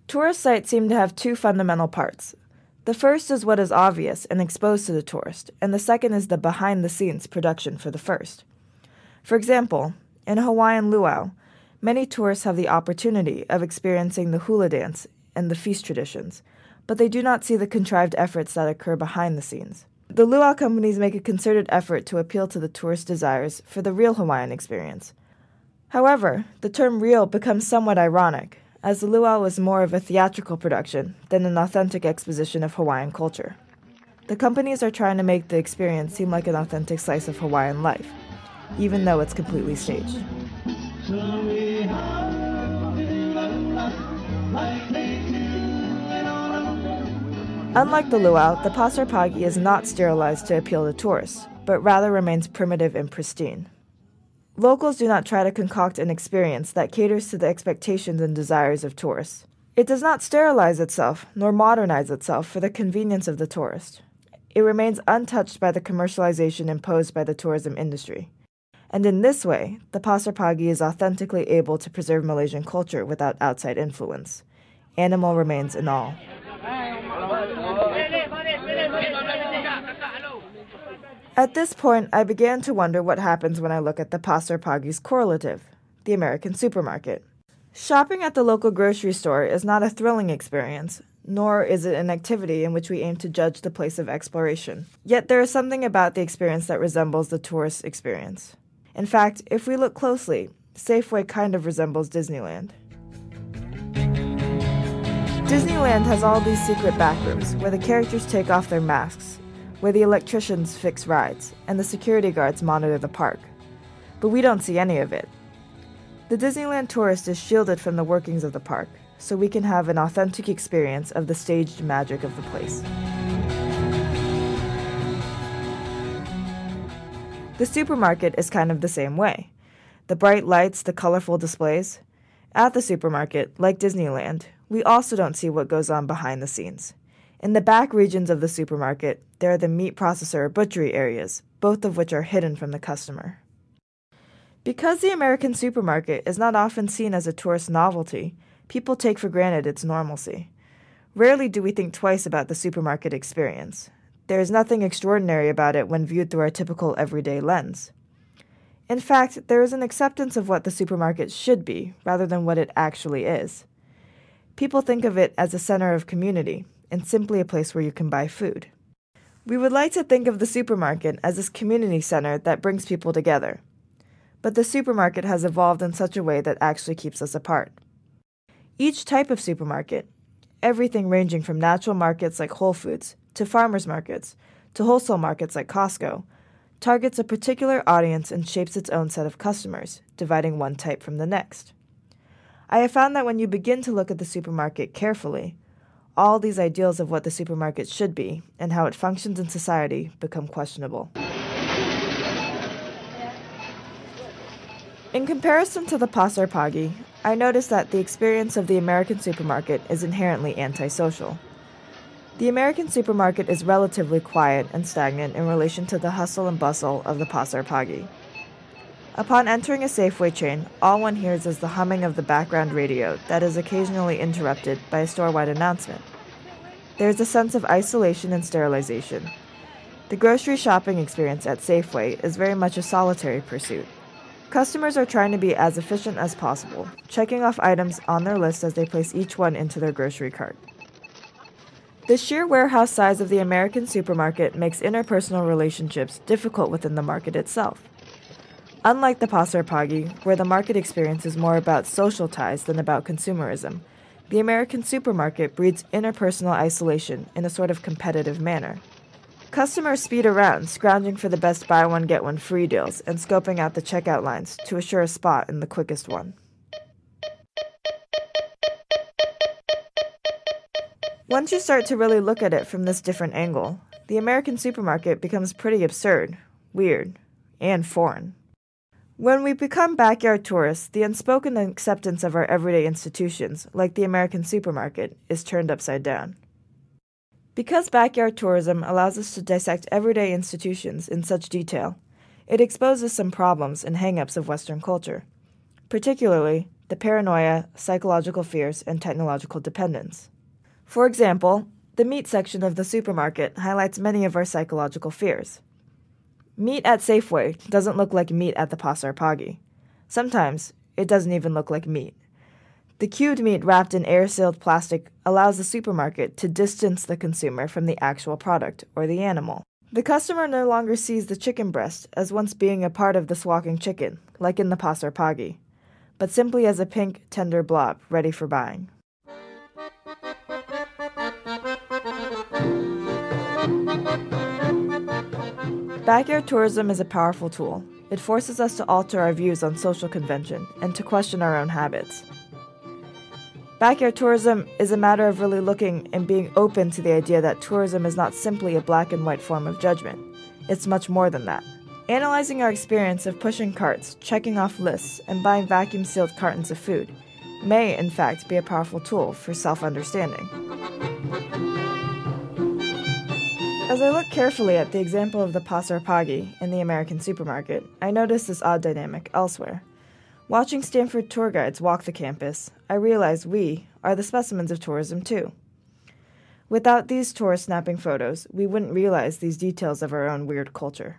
Tourist sites seem to have two fundamental parts. The first is what is obvious and exposed to the tourist, and the second is the behind the scenes production for the first. For example, in Hawaiian luau, many tourists have the opportunity of experiencing the hula dance and the feast traditions, but they do not see the contrived efforts that occur behind the scenes. The luau companies make a concerted effort to appeal to the tourist desires for the real Hawaiian experience. However, the term real becomes somewhat ironic, as the luau is more of a theatrical production than an authentic exposition of Hawaiian culture. The companies are trying to make the experience seem like an authentic slice of Hawaiian life even though it's completely staged. Unlike the luau, the pasar pagi is not sterilized to appeal to tourists, but rather remains primitive and pristine. Locals do not try to concoct an experience that caters to the expectations and desires of tourists. It does not sterilize itself nor modernize itself for the convenience of the tourist. It remains untouched by the commercialization imposed by the tourism industry. And in this way, the Pasar Pagi is authentically able to preserve Malaysian culture without outside influence. Animal remains in all. At this point, I began to wonder what happens when I look at the Pasar Pagi's correlative, the American supermarket. Shopping at the local grocery store is not a thrilling experience, nor is it an activity in which we aim to judge the place of exploration. Yet there is something about the experience that resembles the tourist experience. In fact, if we look closely, Safeway kind of resembles Disneyland. Disneyland has all these secret backrooms where the characters take off their masks, where the electricians fix rides, and the security guards monitor the park. But we don't see any of it. The Disneyland tourist is shielded from the workings of the park, so we can have an authentic experience of the staged magic of the place. The supermarket is kind of the same way. The bright lights, the colorful displays. At the supermarket, like Disneyland, we also don't see what goes on behind the scenes. In the back regions of the supermarket, there are the meat processor or butchery areas, both of which are hidden from the customer. Because the American supermarket is not often seen as a tourist novelty, people take for granted its normalcy. Rarely do we think twice about the supermarket experience. There is nothing extraordinary about it when viewed through our typical everyday lens. In fact, there is an acceptance of what the supermarket should be rather than what it actually is. People think of it as a center of community and simply a place where you can buy food. We would like to think of the supermarket as this community center that brings people together. But the supermarket has evolved in such a way that actually keeps us apart. Each type of supermarket, everything ranging from natural markets like Whole Foods to farmers markets to wholesale markets like Costco, targets a particular audience and shapes its own set of customers, dividing one type from the next. I have found that when you begin to look at the supermarket carefully, all these ideals of what the supermarket should be and how it functions in society become questionable. In comparison to the Pasar Pagi, I noticed that the experience of the American supermarket is inherently antisocial. The American supermarket is relatively quiet and stagnant in relation to the hustle and bustle of the Pasar Pagi. Upon entering a Safeway chain, all one hears is the humming of the background radio that is occasionally interrupted by a store wide announcement. There is a sense of isolation and sterilization. The grocery shopping experience at Safeway is very much a solitary pursuit. Customers are trying to be as efficient as possible, checking off items on their list as they place each one into their grocery cart. The sheer warehouse size of the American supermarket makes interpersonal relationships difficult within the market itself. Unlike the Pasar Pagi, where the market experience is more about social ties than about consumerism, the American supermarket breeds interpersonal isolation in a sort of competitive manner. Customers speed around, scrounging for the best buy one get one free deals and scoping out the checkout lines to assure a spot in the quickest one. Once you start to really look at it from this different angle, the American supermarket becomes pretty absurd, weird, and foreign. When we become backyard tourists, the unspoken acceptance of our everyday institutions, like the American supermarket, is turned upside down. Because backyard tourism allows us to dissect everyday institutions in such detail, it exposes some problems and hangups of Western culture, particularly the paranoia, psychological fears, and technological dependence. For example, the meat section of the supermarket highlights many of our psychological fears. Meat at Safeway doesn't look like meat at the Pasar Pagi. Sometimes it doesn't even look like meat. The cubed meat wrapped in air sealed plastic allows the supermarket to distance the consumer from the actual product or the animal. The customer no longer sees the chicken breast as once being a part of the swalking chicken, like in the Pasar Pagi, but simply as a pink, tender blob ready for buying. Backyard tourism is a powerful tool. It forces us to alter our views on social convention and to question our own habits. Backyard tourism is a matter of really looking and being open to the idea that tourism is not simply a black and white form of judgment. It's much more than that. Analyzing our experience of pushing carts, checking off lists, and buying vacuum sealed cartons of food may, in fact, be a powerful tool for self understanding. As I look carefully at the example of the Pasar Pagi in the American supermarket, I notice this odd dynamic elsewhere. Watching Stanford tour guides walk the campus, I realize we are the specimens of tourism too. Without these tourists snapping photos, we wouldn't realize these details of our own weird culture.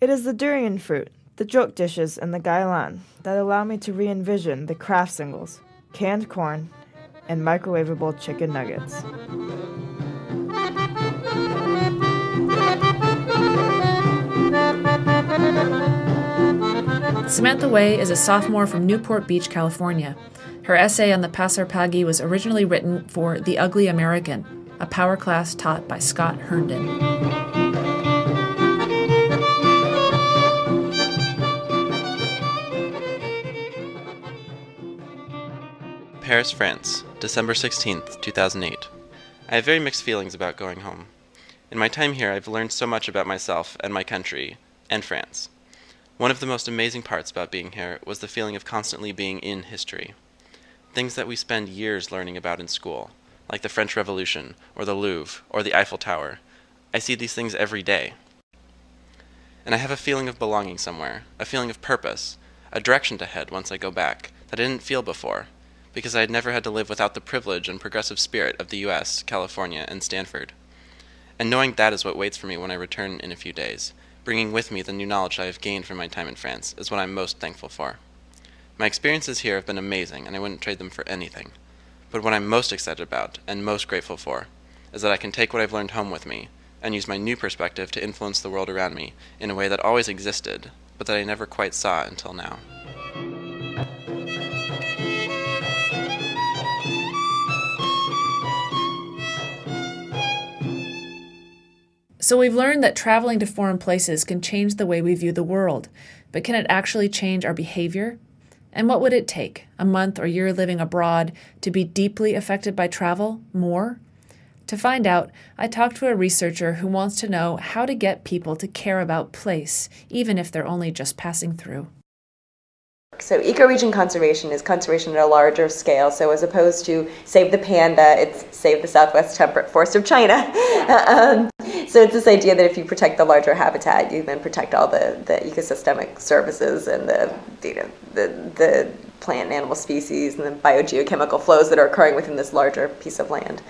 It is the durian fruit, the jok dishes, and the gailan that allow me to re envision the Kraft singles, canned corn, and microwavable chicken nuggets. Samantha Way is a sophomore from Newport Beach, California. Her essay on the Pasar Pagi was originally written for The Ugly American, a power class taught by Scott Herndon. Paris, France, December 16th, 2008. I have very mixed feelings about going home. In my time here, I've learned so much about myself and my country, and France. One of the most amazing parts about being here was the feeling of constantly being in history. Things that we spend years learning about in school, like the French Revolution, or the Louvre, or the Eiffel Tower. I see these things every day. And I have a feeling of belonging somewhere, a feeling of purpose, a direction to head once I go back that I didn't feel before, because I had never had to live without the privilege and progressive spirit of the US, California, and Stanford. And knowing that is what waits for me when I return in a few days, bringing with me the new knowledge I have gained from my time in France, is what I'm most thankful for. My experiences here have been amazing, and I wouldn't trade them for anything. But what I'm most excited about, and most grateful for, is that I can take what I've learned home with me, and use my new perspective to influence the world around me in a way that always existed, but that I never quite saw until now. So we've learned that traveling to foreign places can change the way we view the world, but can it actually change our behavior? And what would it take, a month or year living abroad, to be deeply affected by travel more? To find out, I talked to a researcher who wants to know how to get people to care about place, even if they're only just passing through. So ecoregion conservation is conservation at a larger scale. So as opposed to save the panda, it's save the southwest temperate forest of China. um, so it's this idea that if you protect the larger habitat, you then protect all the, the ecosystemic services and the, you know, the, the plant and animal species and the biogeochemical flows that are occurring within this larger piece of land.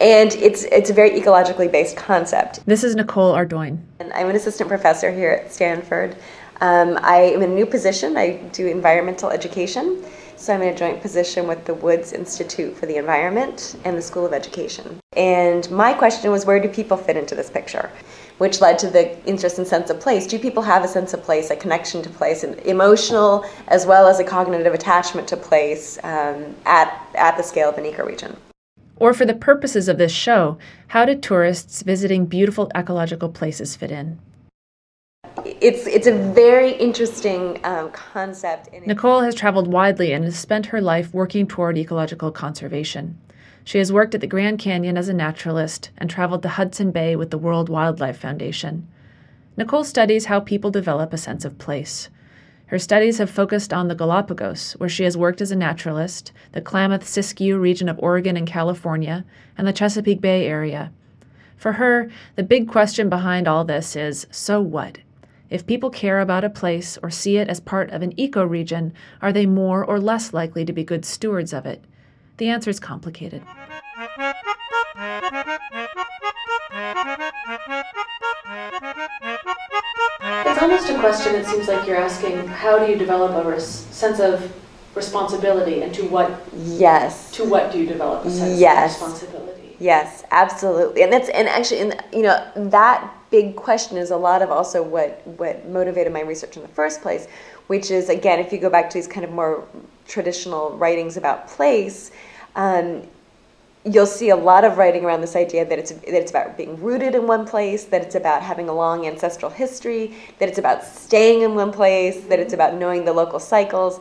And it's, it's a very ecologically based concept. This is Nicole Ardoin. And I'm an assistant professor here at Stanford. Um, I am in a new position. I do environmental education. So I'm in a joint position with the Woods Institute for the Environment and the School of Education. And my question was where do people fit into this picture? Which led to the interest and sense of place. Do people have a sense of place, a connection to place, an emotional as well as a cognitive attachment to place um, at, at the scale of an ecoregion? Or for the purposes of this show, how do tourists visiting beautiful ecological places fit in? It's, it's a very interesting um, concept. Nicole has traveled widely and has spent her life working toward ecological conservation. She has worked at the Grand Canyon as a naturalist and traveled to Hudson Bay with the World Wildlife Foundation. Nicole studies how people develop a sense of place. Her studies have focused on the Galapagos, where she has worked as a naturalist, the Klamath Siskiyou region of Oregon and California, and the Chesapeake Bay area. For her, the big question behind all this is so what? If people care about a place or see it as part of an ecoregion, are they more or less likely to be good stewards of it? The answer is complicated. It's almost a question it seems like you're asking how do you develop a res- sense of responsibility and to what yes to what do you develop a sense yes. of responsibility yes absolutely and that's and actually and you know that big question is a lot of also what what motivated my research in the first place which is again if you go back to these kind of more traditional writings about place um, you'll see a lot of writing around this idea that it's that it's about being rooted in one place, that it's about having a long ancestral history, that it's about staying in one place, that it's about knowing the local cycles.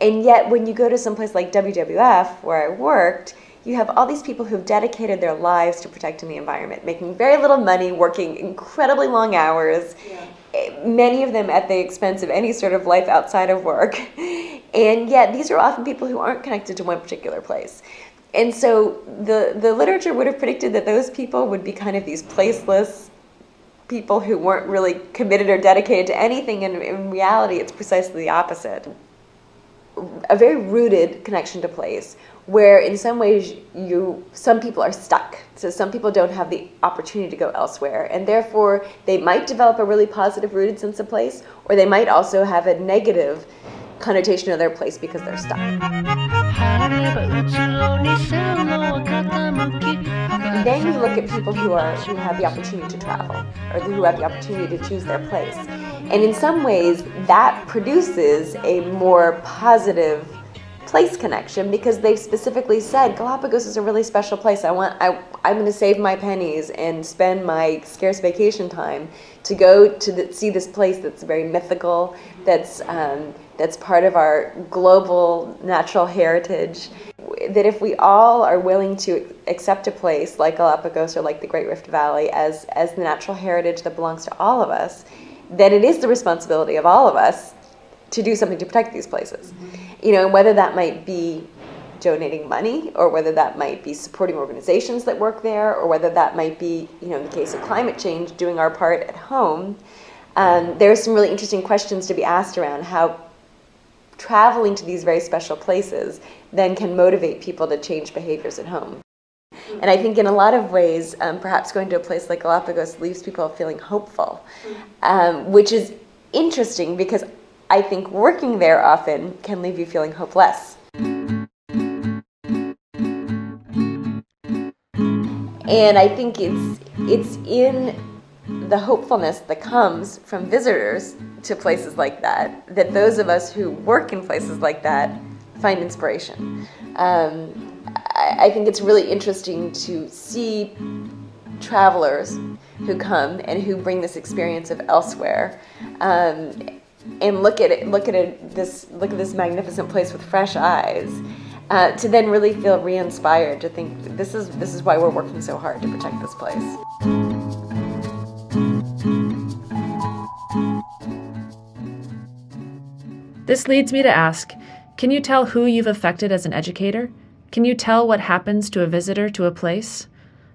And yet when you go to some place like WWF where I worked, you have all these people who've dedicated their lives to protecting the environment, making very little money, working incredibly long hours, yeah. Eh, many of them at the expense of any sort of life outside of work. And yet these are often people who aren't connected to one particular place and so the the literature would have predicted that those people would be kind of these placeless people who weren't really committed or dedicated to anything and in reality it's precisely the opposite a very rooted connection to place where in some ways you some people are stuck so some people don't have the opportunity to go elsewhere and therefore they might develop a really positive rooted sense of place or they might also have a negative connotation of their place because they're stuck. then you look at people who are who have the opportunity to travel or who have the opportunity to choose their place. And in some ways that produces a more positive place connection because they've specifically said Galapagos is a really special place. I want I I'm going to save my pennies and spend my scarce vacation time to go to the, see this place that's very mythical, that's um, that's part of our global natural heritage. That if we all are willing to accept a place like Galapagos or like the Great Rift Valley as, as the natural heritage that belongs to all of us, then it is the responsibility of all of us to do something to protect these places. You know, and whether that might be donating money or whether that might be supporting organizations that work there or whether that might be, you know, in the case of climate change, doing our part at home. Um, there are some really interesting questions to be asked around how traveling to these very special places then can motivate people to change behaviors at home. And I think in a lot of ways, um, perhaps going to a place like Galapagos leaves people feeling hopeful, um, which is interesting because I think working there often can leave you feeling hopeless. And I think it's it's in the hopefulness that comes from visitors to places like that that those of us who work in places like that find inspiration. Um, I, I think it's really interesting to see travelers who come and who bring this experience of elsewhere um, and look at it look at it this look at this magnificent place with fresh eyes uh, to then really feel re-inspired to think this is this is why we're working so hard to protect this place. This leads me to ask can you tell who you've affected as an educator? Can you tell what happens to a visitor to a place?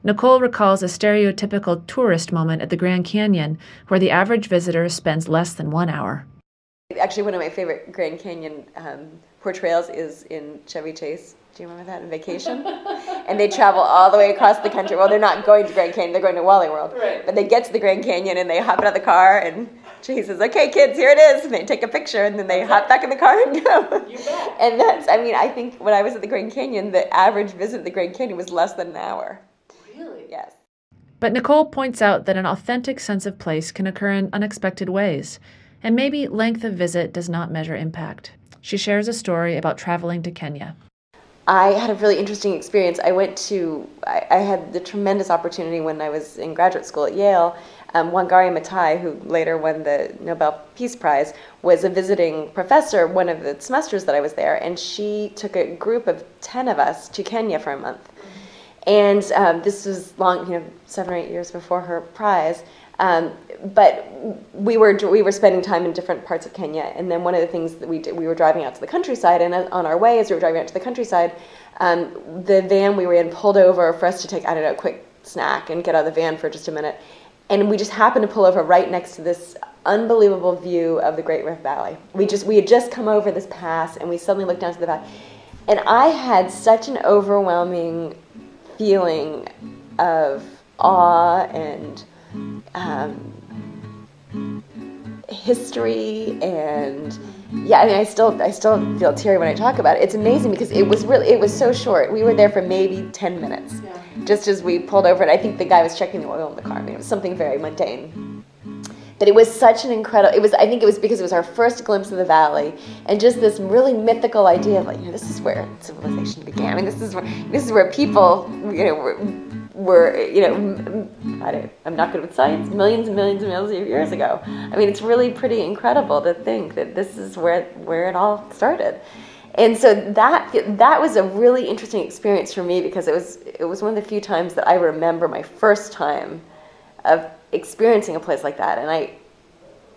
Nicole recalls a stereotypical tourist moment at the Grand Canyon where the average visitor spends less than one hour. Actually, one of my favorite Grand Canyon um, portrayals is in Chevy Chase. Do you remember that in Vacation? and they travel all the way across the country. Well, they're not going to Grand Canyon; they're going to Wally World. Right. But they get to the Grand Canyon and they hop out of the car, and Chase says, "Okay, kids, here it is." And they take a picture, and then they hop back in the car and go. You bet. And that's, I mean, I think when I was at the Grand Canyon, the average visit to the Grand Canyon was less than an hour. Really? Yes. But Nicole points out that an authentic sense of place can occur in unexpected ways, and maybe length of visit does not measure impact. She shares a story about traveling to Kenya. I had a really interesting experience. I went to, I, I had the tremendous opportunity when I was in graduate school at Yale. Um, Wangari Maathai, who later won the Nobel Peace Prize, was a visiting professor one of the semesters that I was there, and she took a group of 10 of us to Kenya for a month. And um, this was long, you know, seven or eight years before her prize. Um, but we were we were spending time in different parts of Kenya, and then one of the things that we did, we were driving out to the countryside, and on our way as we were driving out to the countryside, um, the van we were in pulled over for us to take I don't know a quick snack and get out of the van for just a minute, and we just happened to pull over right next to this unbelievable view of the Great Rift Valley. We just we had just come over this pass, and we suddenly looked down to the valley, and I had such an overwhelming feeling of awe and um, history and yeah i mean i still i still feel teary when i talk about it. It's amazing because it was really it was so short. We were there for maybe 10 minutes Yeah. just as we pulled over and i think the guy was checking the oil in the car. I mean it was something very mundane. But it was such an incredible it was i think it was because it was our first glimpse of the valley and just this really mythical idea of like you know this is where civilization began. I mean this is where this is where people you know were, were you know I don't, i'm not good with science. Millions and millions and millions of years ago. I mean it's really pretty incredible to think that this is where where it all started. And so that that was a really interesting experience for me because it was it was one of the few times that i remember my first time of experiencing a place like that and i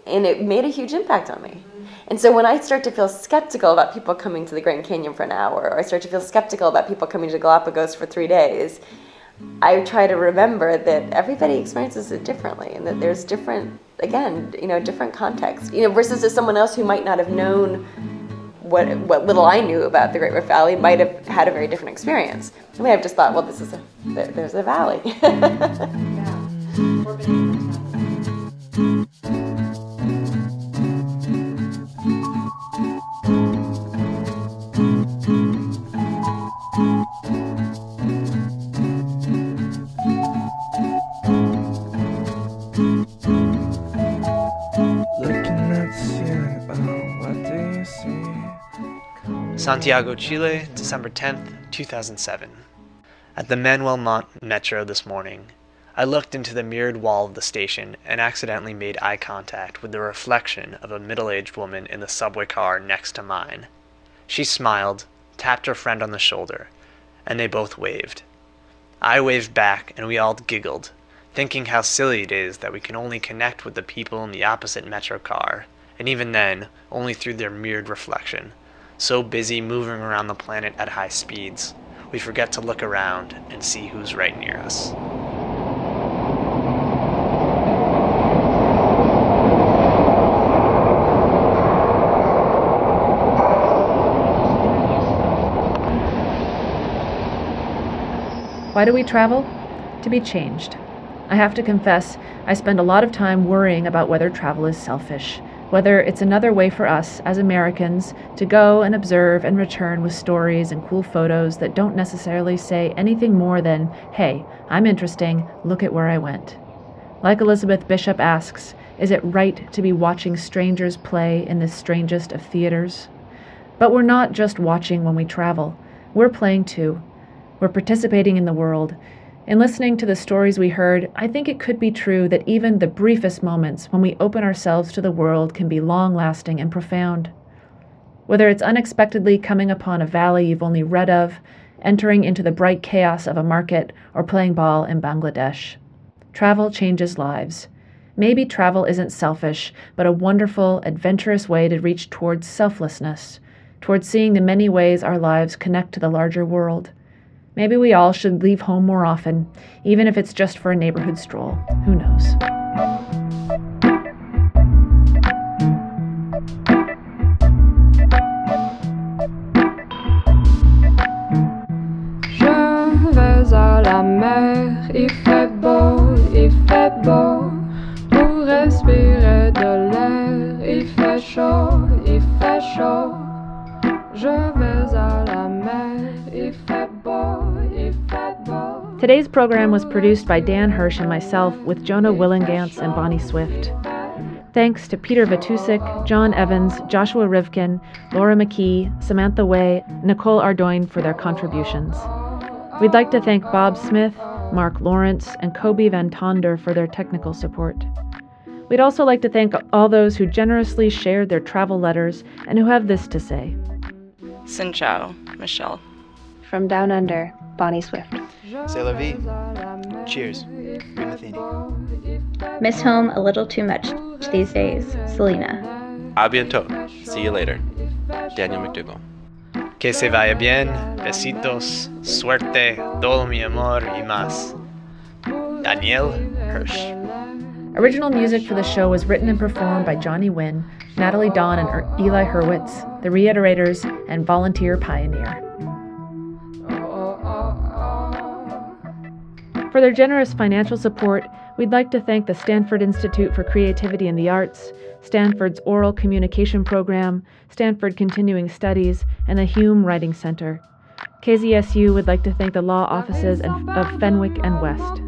and it made a huge impact on me. And so when i start to feel skeptical about people coming to the grand canyon for an hour or i start to feel skeptical about people coming to galapagos for three days i try to remember that everybody experiences it differently and that there's different again you know different contexts you know versus someone else who might not have known what what little I knew about the Great Rift Valley might have had a very different experience. I may have just thought, well, this is a there, there's a valley. Looking Santiago, Chile, December 10th, 2007. At the Manuel Montt Metro this morning, I looked into the mirrored wall of the station and accidentally made eye contact with the reflection of a middle aged woman in the subway car next to mine. She smiled, tapped her friend on the shoulder, and they both waved. I waved back, and we all giggled, thinking how silly it is that we can only connect with the people in the opposite metro car, and even then, only through their mirrored reflection. So busy moving around the planet at high speeds, we forget to look around and see who's right near us. Why do we travel? To be changed. I have to confess, I spend a lot of time worrying about whether travel is selfish, whether it's another way for us, as Americans, to go and observe and return with stories and cool photos that don't necessarily say anything more than, hey, I'm interesting, look at where I went. Like Elizabeth Bishop asks, is it right to be watching strangers play in this strangest of theaters? But we're not just watching when we travel, we're playing too. We're participating in the world. In listening to the stories we heard, I think it could be true that even the briefest moments when we open ourselves to the world can be long lasting and profound. Whether it's unexpectedly coming upon a valley you've only read of, entering into the bright chaos of a market, or playing ball in Bangladesh. Travel changes lives. Maybe travel isn't selfish, but a wonderful, adventurous way to reach towards selflessness, towards seeing the many ways our lives connect to the larger world. Maybe we all should leave home more often, even if it's just for a neighborhood stroll. Who knows? Je vais à la mer, il fait beau, il fait beau. Today's program was produced by Dan Hirsch and myself with Jonah Willihnganz and Bonnie Swift. Thanks to Peter Vatusik, John Evans, Joshua Rivkin, Laura McKee, Samantha Way, Nicole Ardoin for their contributions. We'd like to thank Bob Smith, Mark Lawrence, and Kobe Van Tonder for their technical support. We'd also like to thank all those who generously shared their travel letters and who have this to say. Sin Chao, Michelle. From Down Under, Bonnie Swift. C'est la vie. Cheers. Good Matheny. Miss home a little too much these days. Selena. A bientôt. See you later. Daniel McDougall. Que se vaya bien. Besitos. Suerte. Todo mi amor y más. Daniel Hirsch. Original music for the show was written and performed by Johnny Wynn, Natalie Dawn and Er- Eli Hurwitz, The Reiterators, and Volunteer Pioneer. For their generous financial support, we'd like to thank the Stanford Institute for Creativity in the Arts, Stanford's Oral Communication Program, Stanford Continuing Studies, and the Hume Writing Center. KZSU would like to thank the law offices and- of Fenwick and West.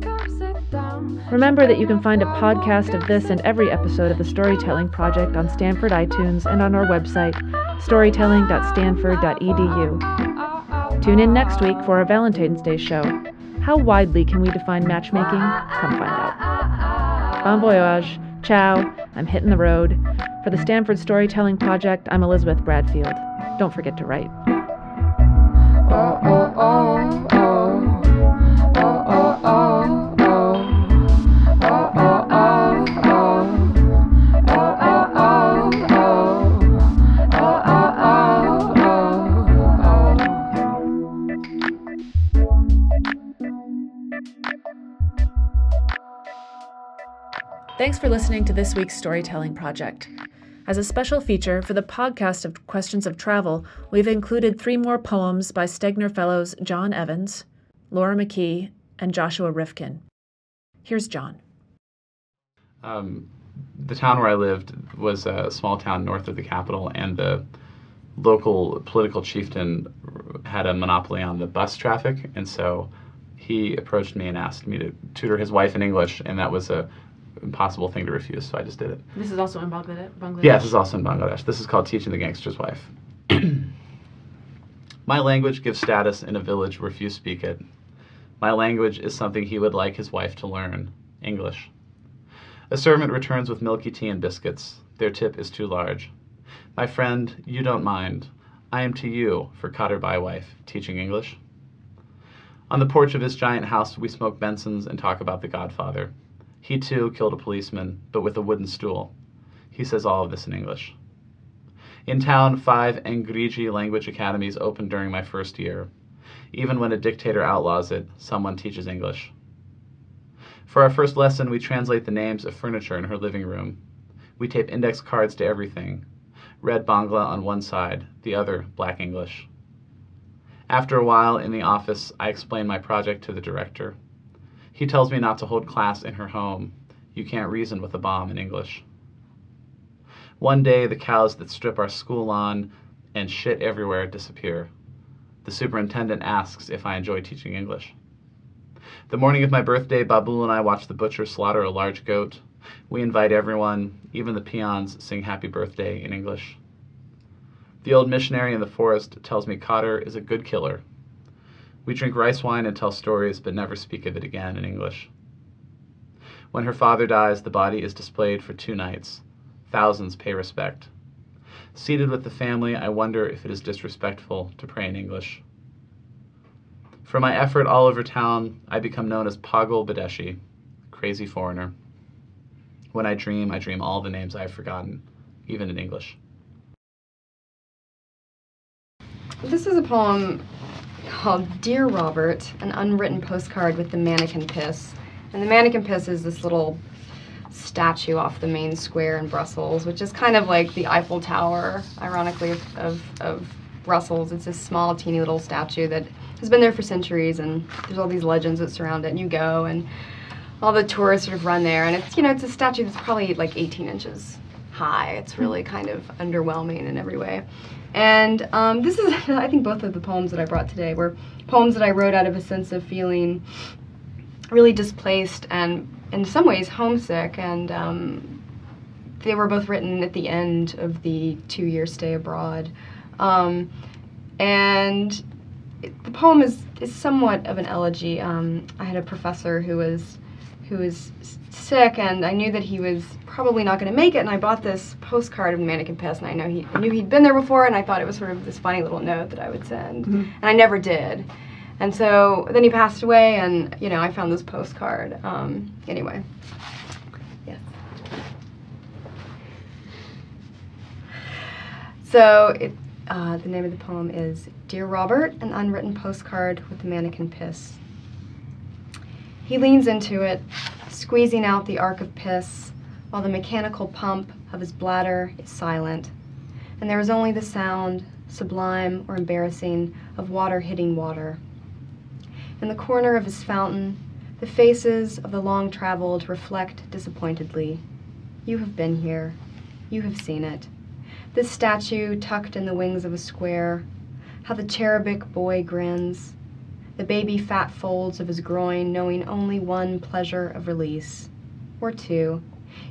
Remember that you can find a podcast of this and every episode of the Storytelling Project on Stanford iTunes and on our website, storytelling.stanford.edu. Tune in next week for our Valentine's Day show. How widely can we define matchmaking? Come find out. Bon voyage. Ciao. I'm hitting the road. For the Stanford Storytelling Project, I'm Elizabeth Bradfield. Don't forget to write. Oh, oh, oh, Thanks for listening to this week's Storytelling Project. As a special feature for the podcast of Questions of Travel, we've included three more poems by Stegner Fellows John Evans, Laura McKee, and Joshua Rivkin. Here's John. Um, the town where I lived was a small town north of the capital, and the local political chieftain had a monopoly on the bus traffic, and so he approached me and asked me to tutor his wife in English, and that was a impossible thing to refuse, so I just did it. This is also in Bangladesh. Yeah, this is also in Bangladesh. This is called Teaching the Gangster's Wife. My language gives status in a village where few speak it. My language is something he would like his wife to learn English. A servant returns with milky tea and biscuits. Their tip is too large. My friend, you don't mind. I am to you, for Cotter by wife, teaching English. On the porch of his giant house, we smoke Bensons and talk about the Godfather. He too killed a policeman, but with a wooden stool. He says all of this in English. In town, five Engrigi language academies opened during my first year. Even when a dictator outlaws it, someone teaches English. For our first lesson, we translate the names of furniture in her living room. We tape index cards to everything red Bangla on one side, the other black English. After a while in the office, I explain my project to the director. He tells me not to hold class in her home. You can't reason with a bomb in English. One day, the cows that strip our school lawn and shit everywhere disappear. The superintendent asks if I enjoy teaching English. The morning of my birthday, Babul and I watch the butcher slaughter a large goat. We invite everyone, even the peons sing happy birthday in English. The old missionary in the forest tells me Cotter is a good killer. We drink rice wine and tell stories, but never speak of it again in English. When her father dies, the body is displayed for two nights. Thousands pay respect. Seated with the family, I wonder if it is disrespectful to pray in English. For my effort all over town, I become known as Pagal Badeshi, crazy foreigner. When I dream, I dream all the names I have forgotten, even in English. This is a poem called Dear Robert, an unwritten postcard with the Manneken Pis. And the Manneken Pis is this little statue off the main square in Brussels, which is kind of like the Eiffel Tower, ironically, of, of, of Brussels. It's this small, teeny little statue that has been there for centuries, and there's all these legends that surround it, and you go, and all the tourists sort of run there, and it's, you know, it's a statue that's probably like 18 inches high. It's really kind of underwhelming in every way. And um, this is, I think both of the poems that I brought today were poems that I wrote out of a sense of feeling really displaced and in some ways homesick. And um, they were both written at the end of the two year stay abroad. Um, and it, the poem is, is somewhat of an elegy. Um, I had a professor who was who was sick, and I knew that he was probably not going to make it. And I bought this postcard of Manneken Pis, and I know he I knew he'd been there before, and I thought it was sort of this funny little note that I would send, Mhm. and I never did. And so then he passed away, and you know I found this postcard. Um, anyway, yes. So it, uh, the name of the poem is Dear Robert, an unwritten postcard with the Manneken Pis. He leans into it, squeezing out the arc of piss, while the mechanical pump of his bladder is silent, and there is only the sound, sublime or embarrassing, of water hitting water. In the corner of his fountain, the faces of the long traveled reflect disappointedly. You have been here. You have seen it. This statue tucked in the wings of a square, how the cherubic boy grins, the baby fat folds of his groin knowing only one pleasure of release. Or two,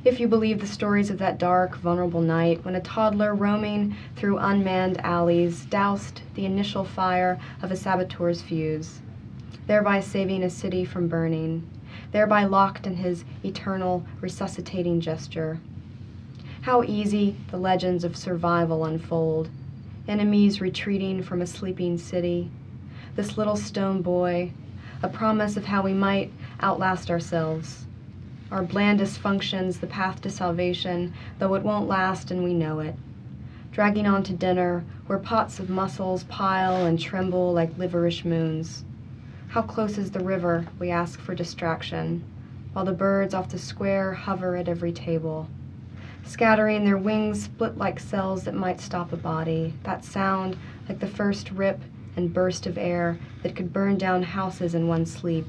if you believe the stories of that dark, vulnerable night when a toddler roaming through unmanned alleys doused the initial fire of a saboteur's fuse, thereby saving a city from burning, thereby locked in his eternal, resuscitating gesture. How easy the legends of survival unfold. Enemies retreating from a sleeping city. This little stone boy, a promise of how we might outlast ourselves. Our blandest functions the path to salvation, though it won't last and we know it. Dragging on to dinner, where pots of mussels pile and tremble like liverish moons. How close is the river? We ask for distraction, while the birds off the square hover at every table scattering their wings split like cells that might stop a body. That sound, like the first rip and burst of air that could burn down houses in one sleep.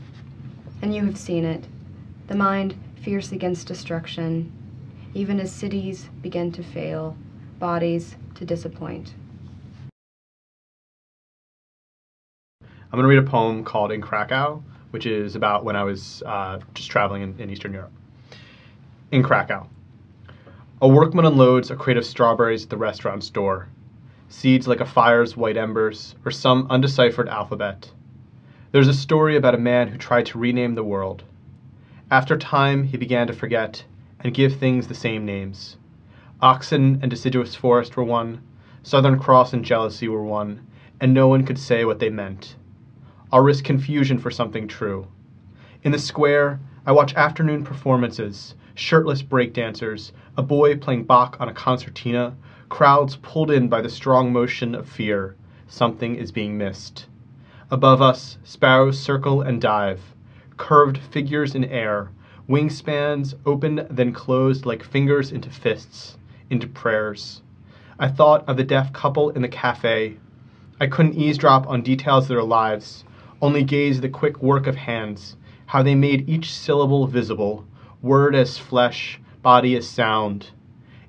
And you have seen it. The mind fierce against destruction, even as cities begin to fail, bodies to disappoint. I'm going to read a poem called In Krakow, which is about when I was uh, just traveling in, in Eastern Europe. In Krakow. A workman unloads a crate of strawberries at the restaurant's door. Seeds like a fire's white embers, or some undeciphered alphabet. There's a story about a man who tried to rename the world. After time, he began to forget and give things the same names. Oxen and deciduous forest were one, Southern Cross and jealousy were one, and no one could say what they meant. I'll risk confusion for something true. In the square, I watch afternoon performances, shirtless breakdancers, a boy playing Bach on a concertina, crowds pulled in by the strong motion of fear. Something is being missed. Above us, sparrows circle and dive, curved figures in air, wingspans open then closed like fingers into fists, into prayers. I thought of the deaf couple in the cafe. I couldn't eavesdrop on details of their lives, only gaze at the quick work of hands, how they made each syllable visible, word as flesh, body as sound.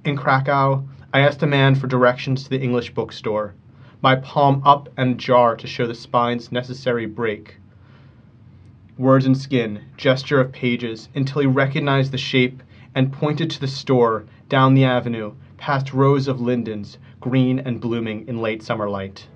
In Krakow, I asked a man for directions to the English bookstore, my palm up and ajar to show the spine's necessary break. Words and skin, gesture of pages, until he recognized the shape and pointed to the store down the avenue, past rows of lindens, green and blooming in late summer light.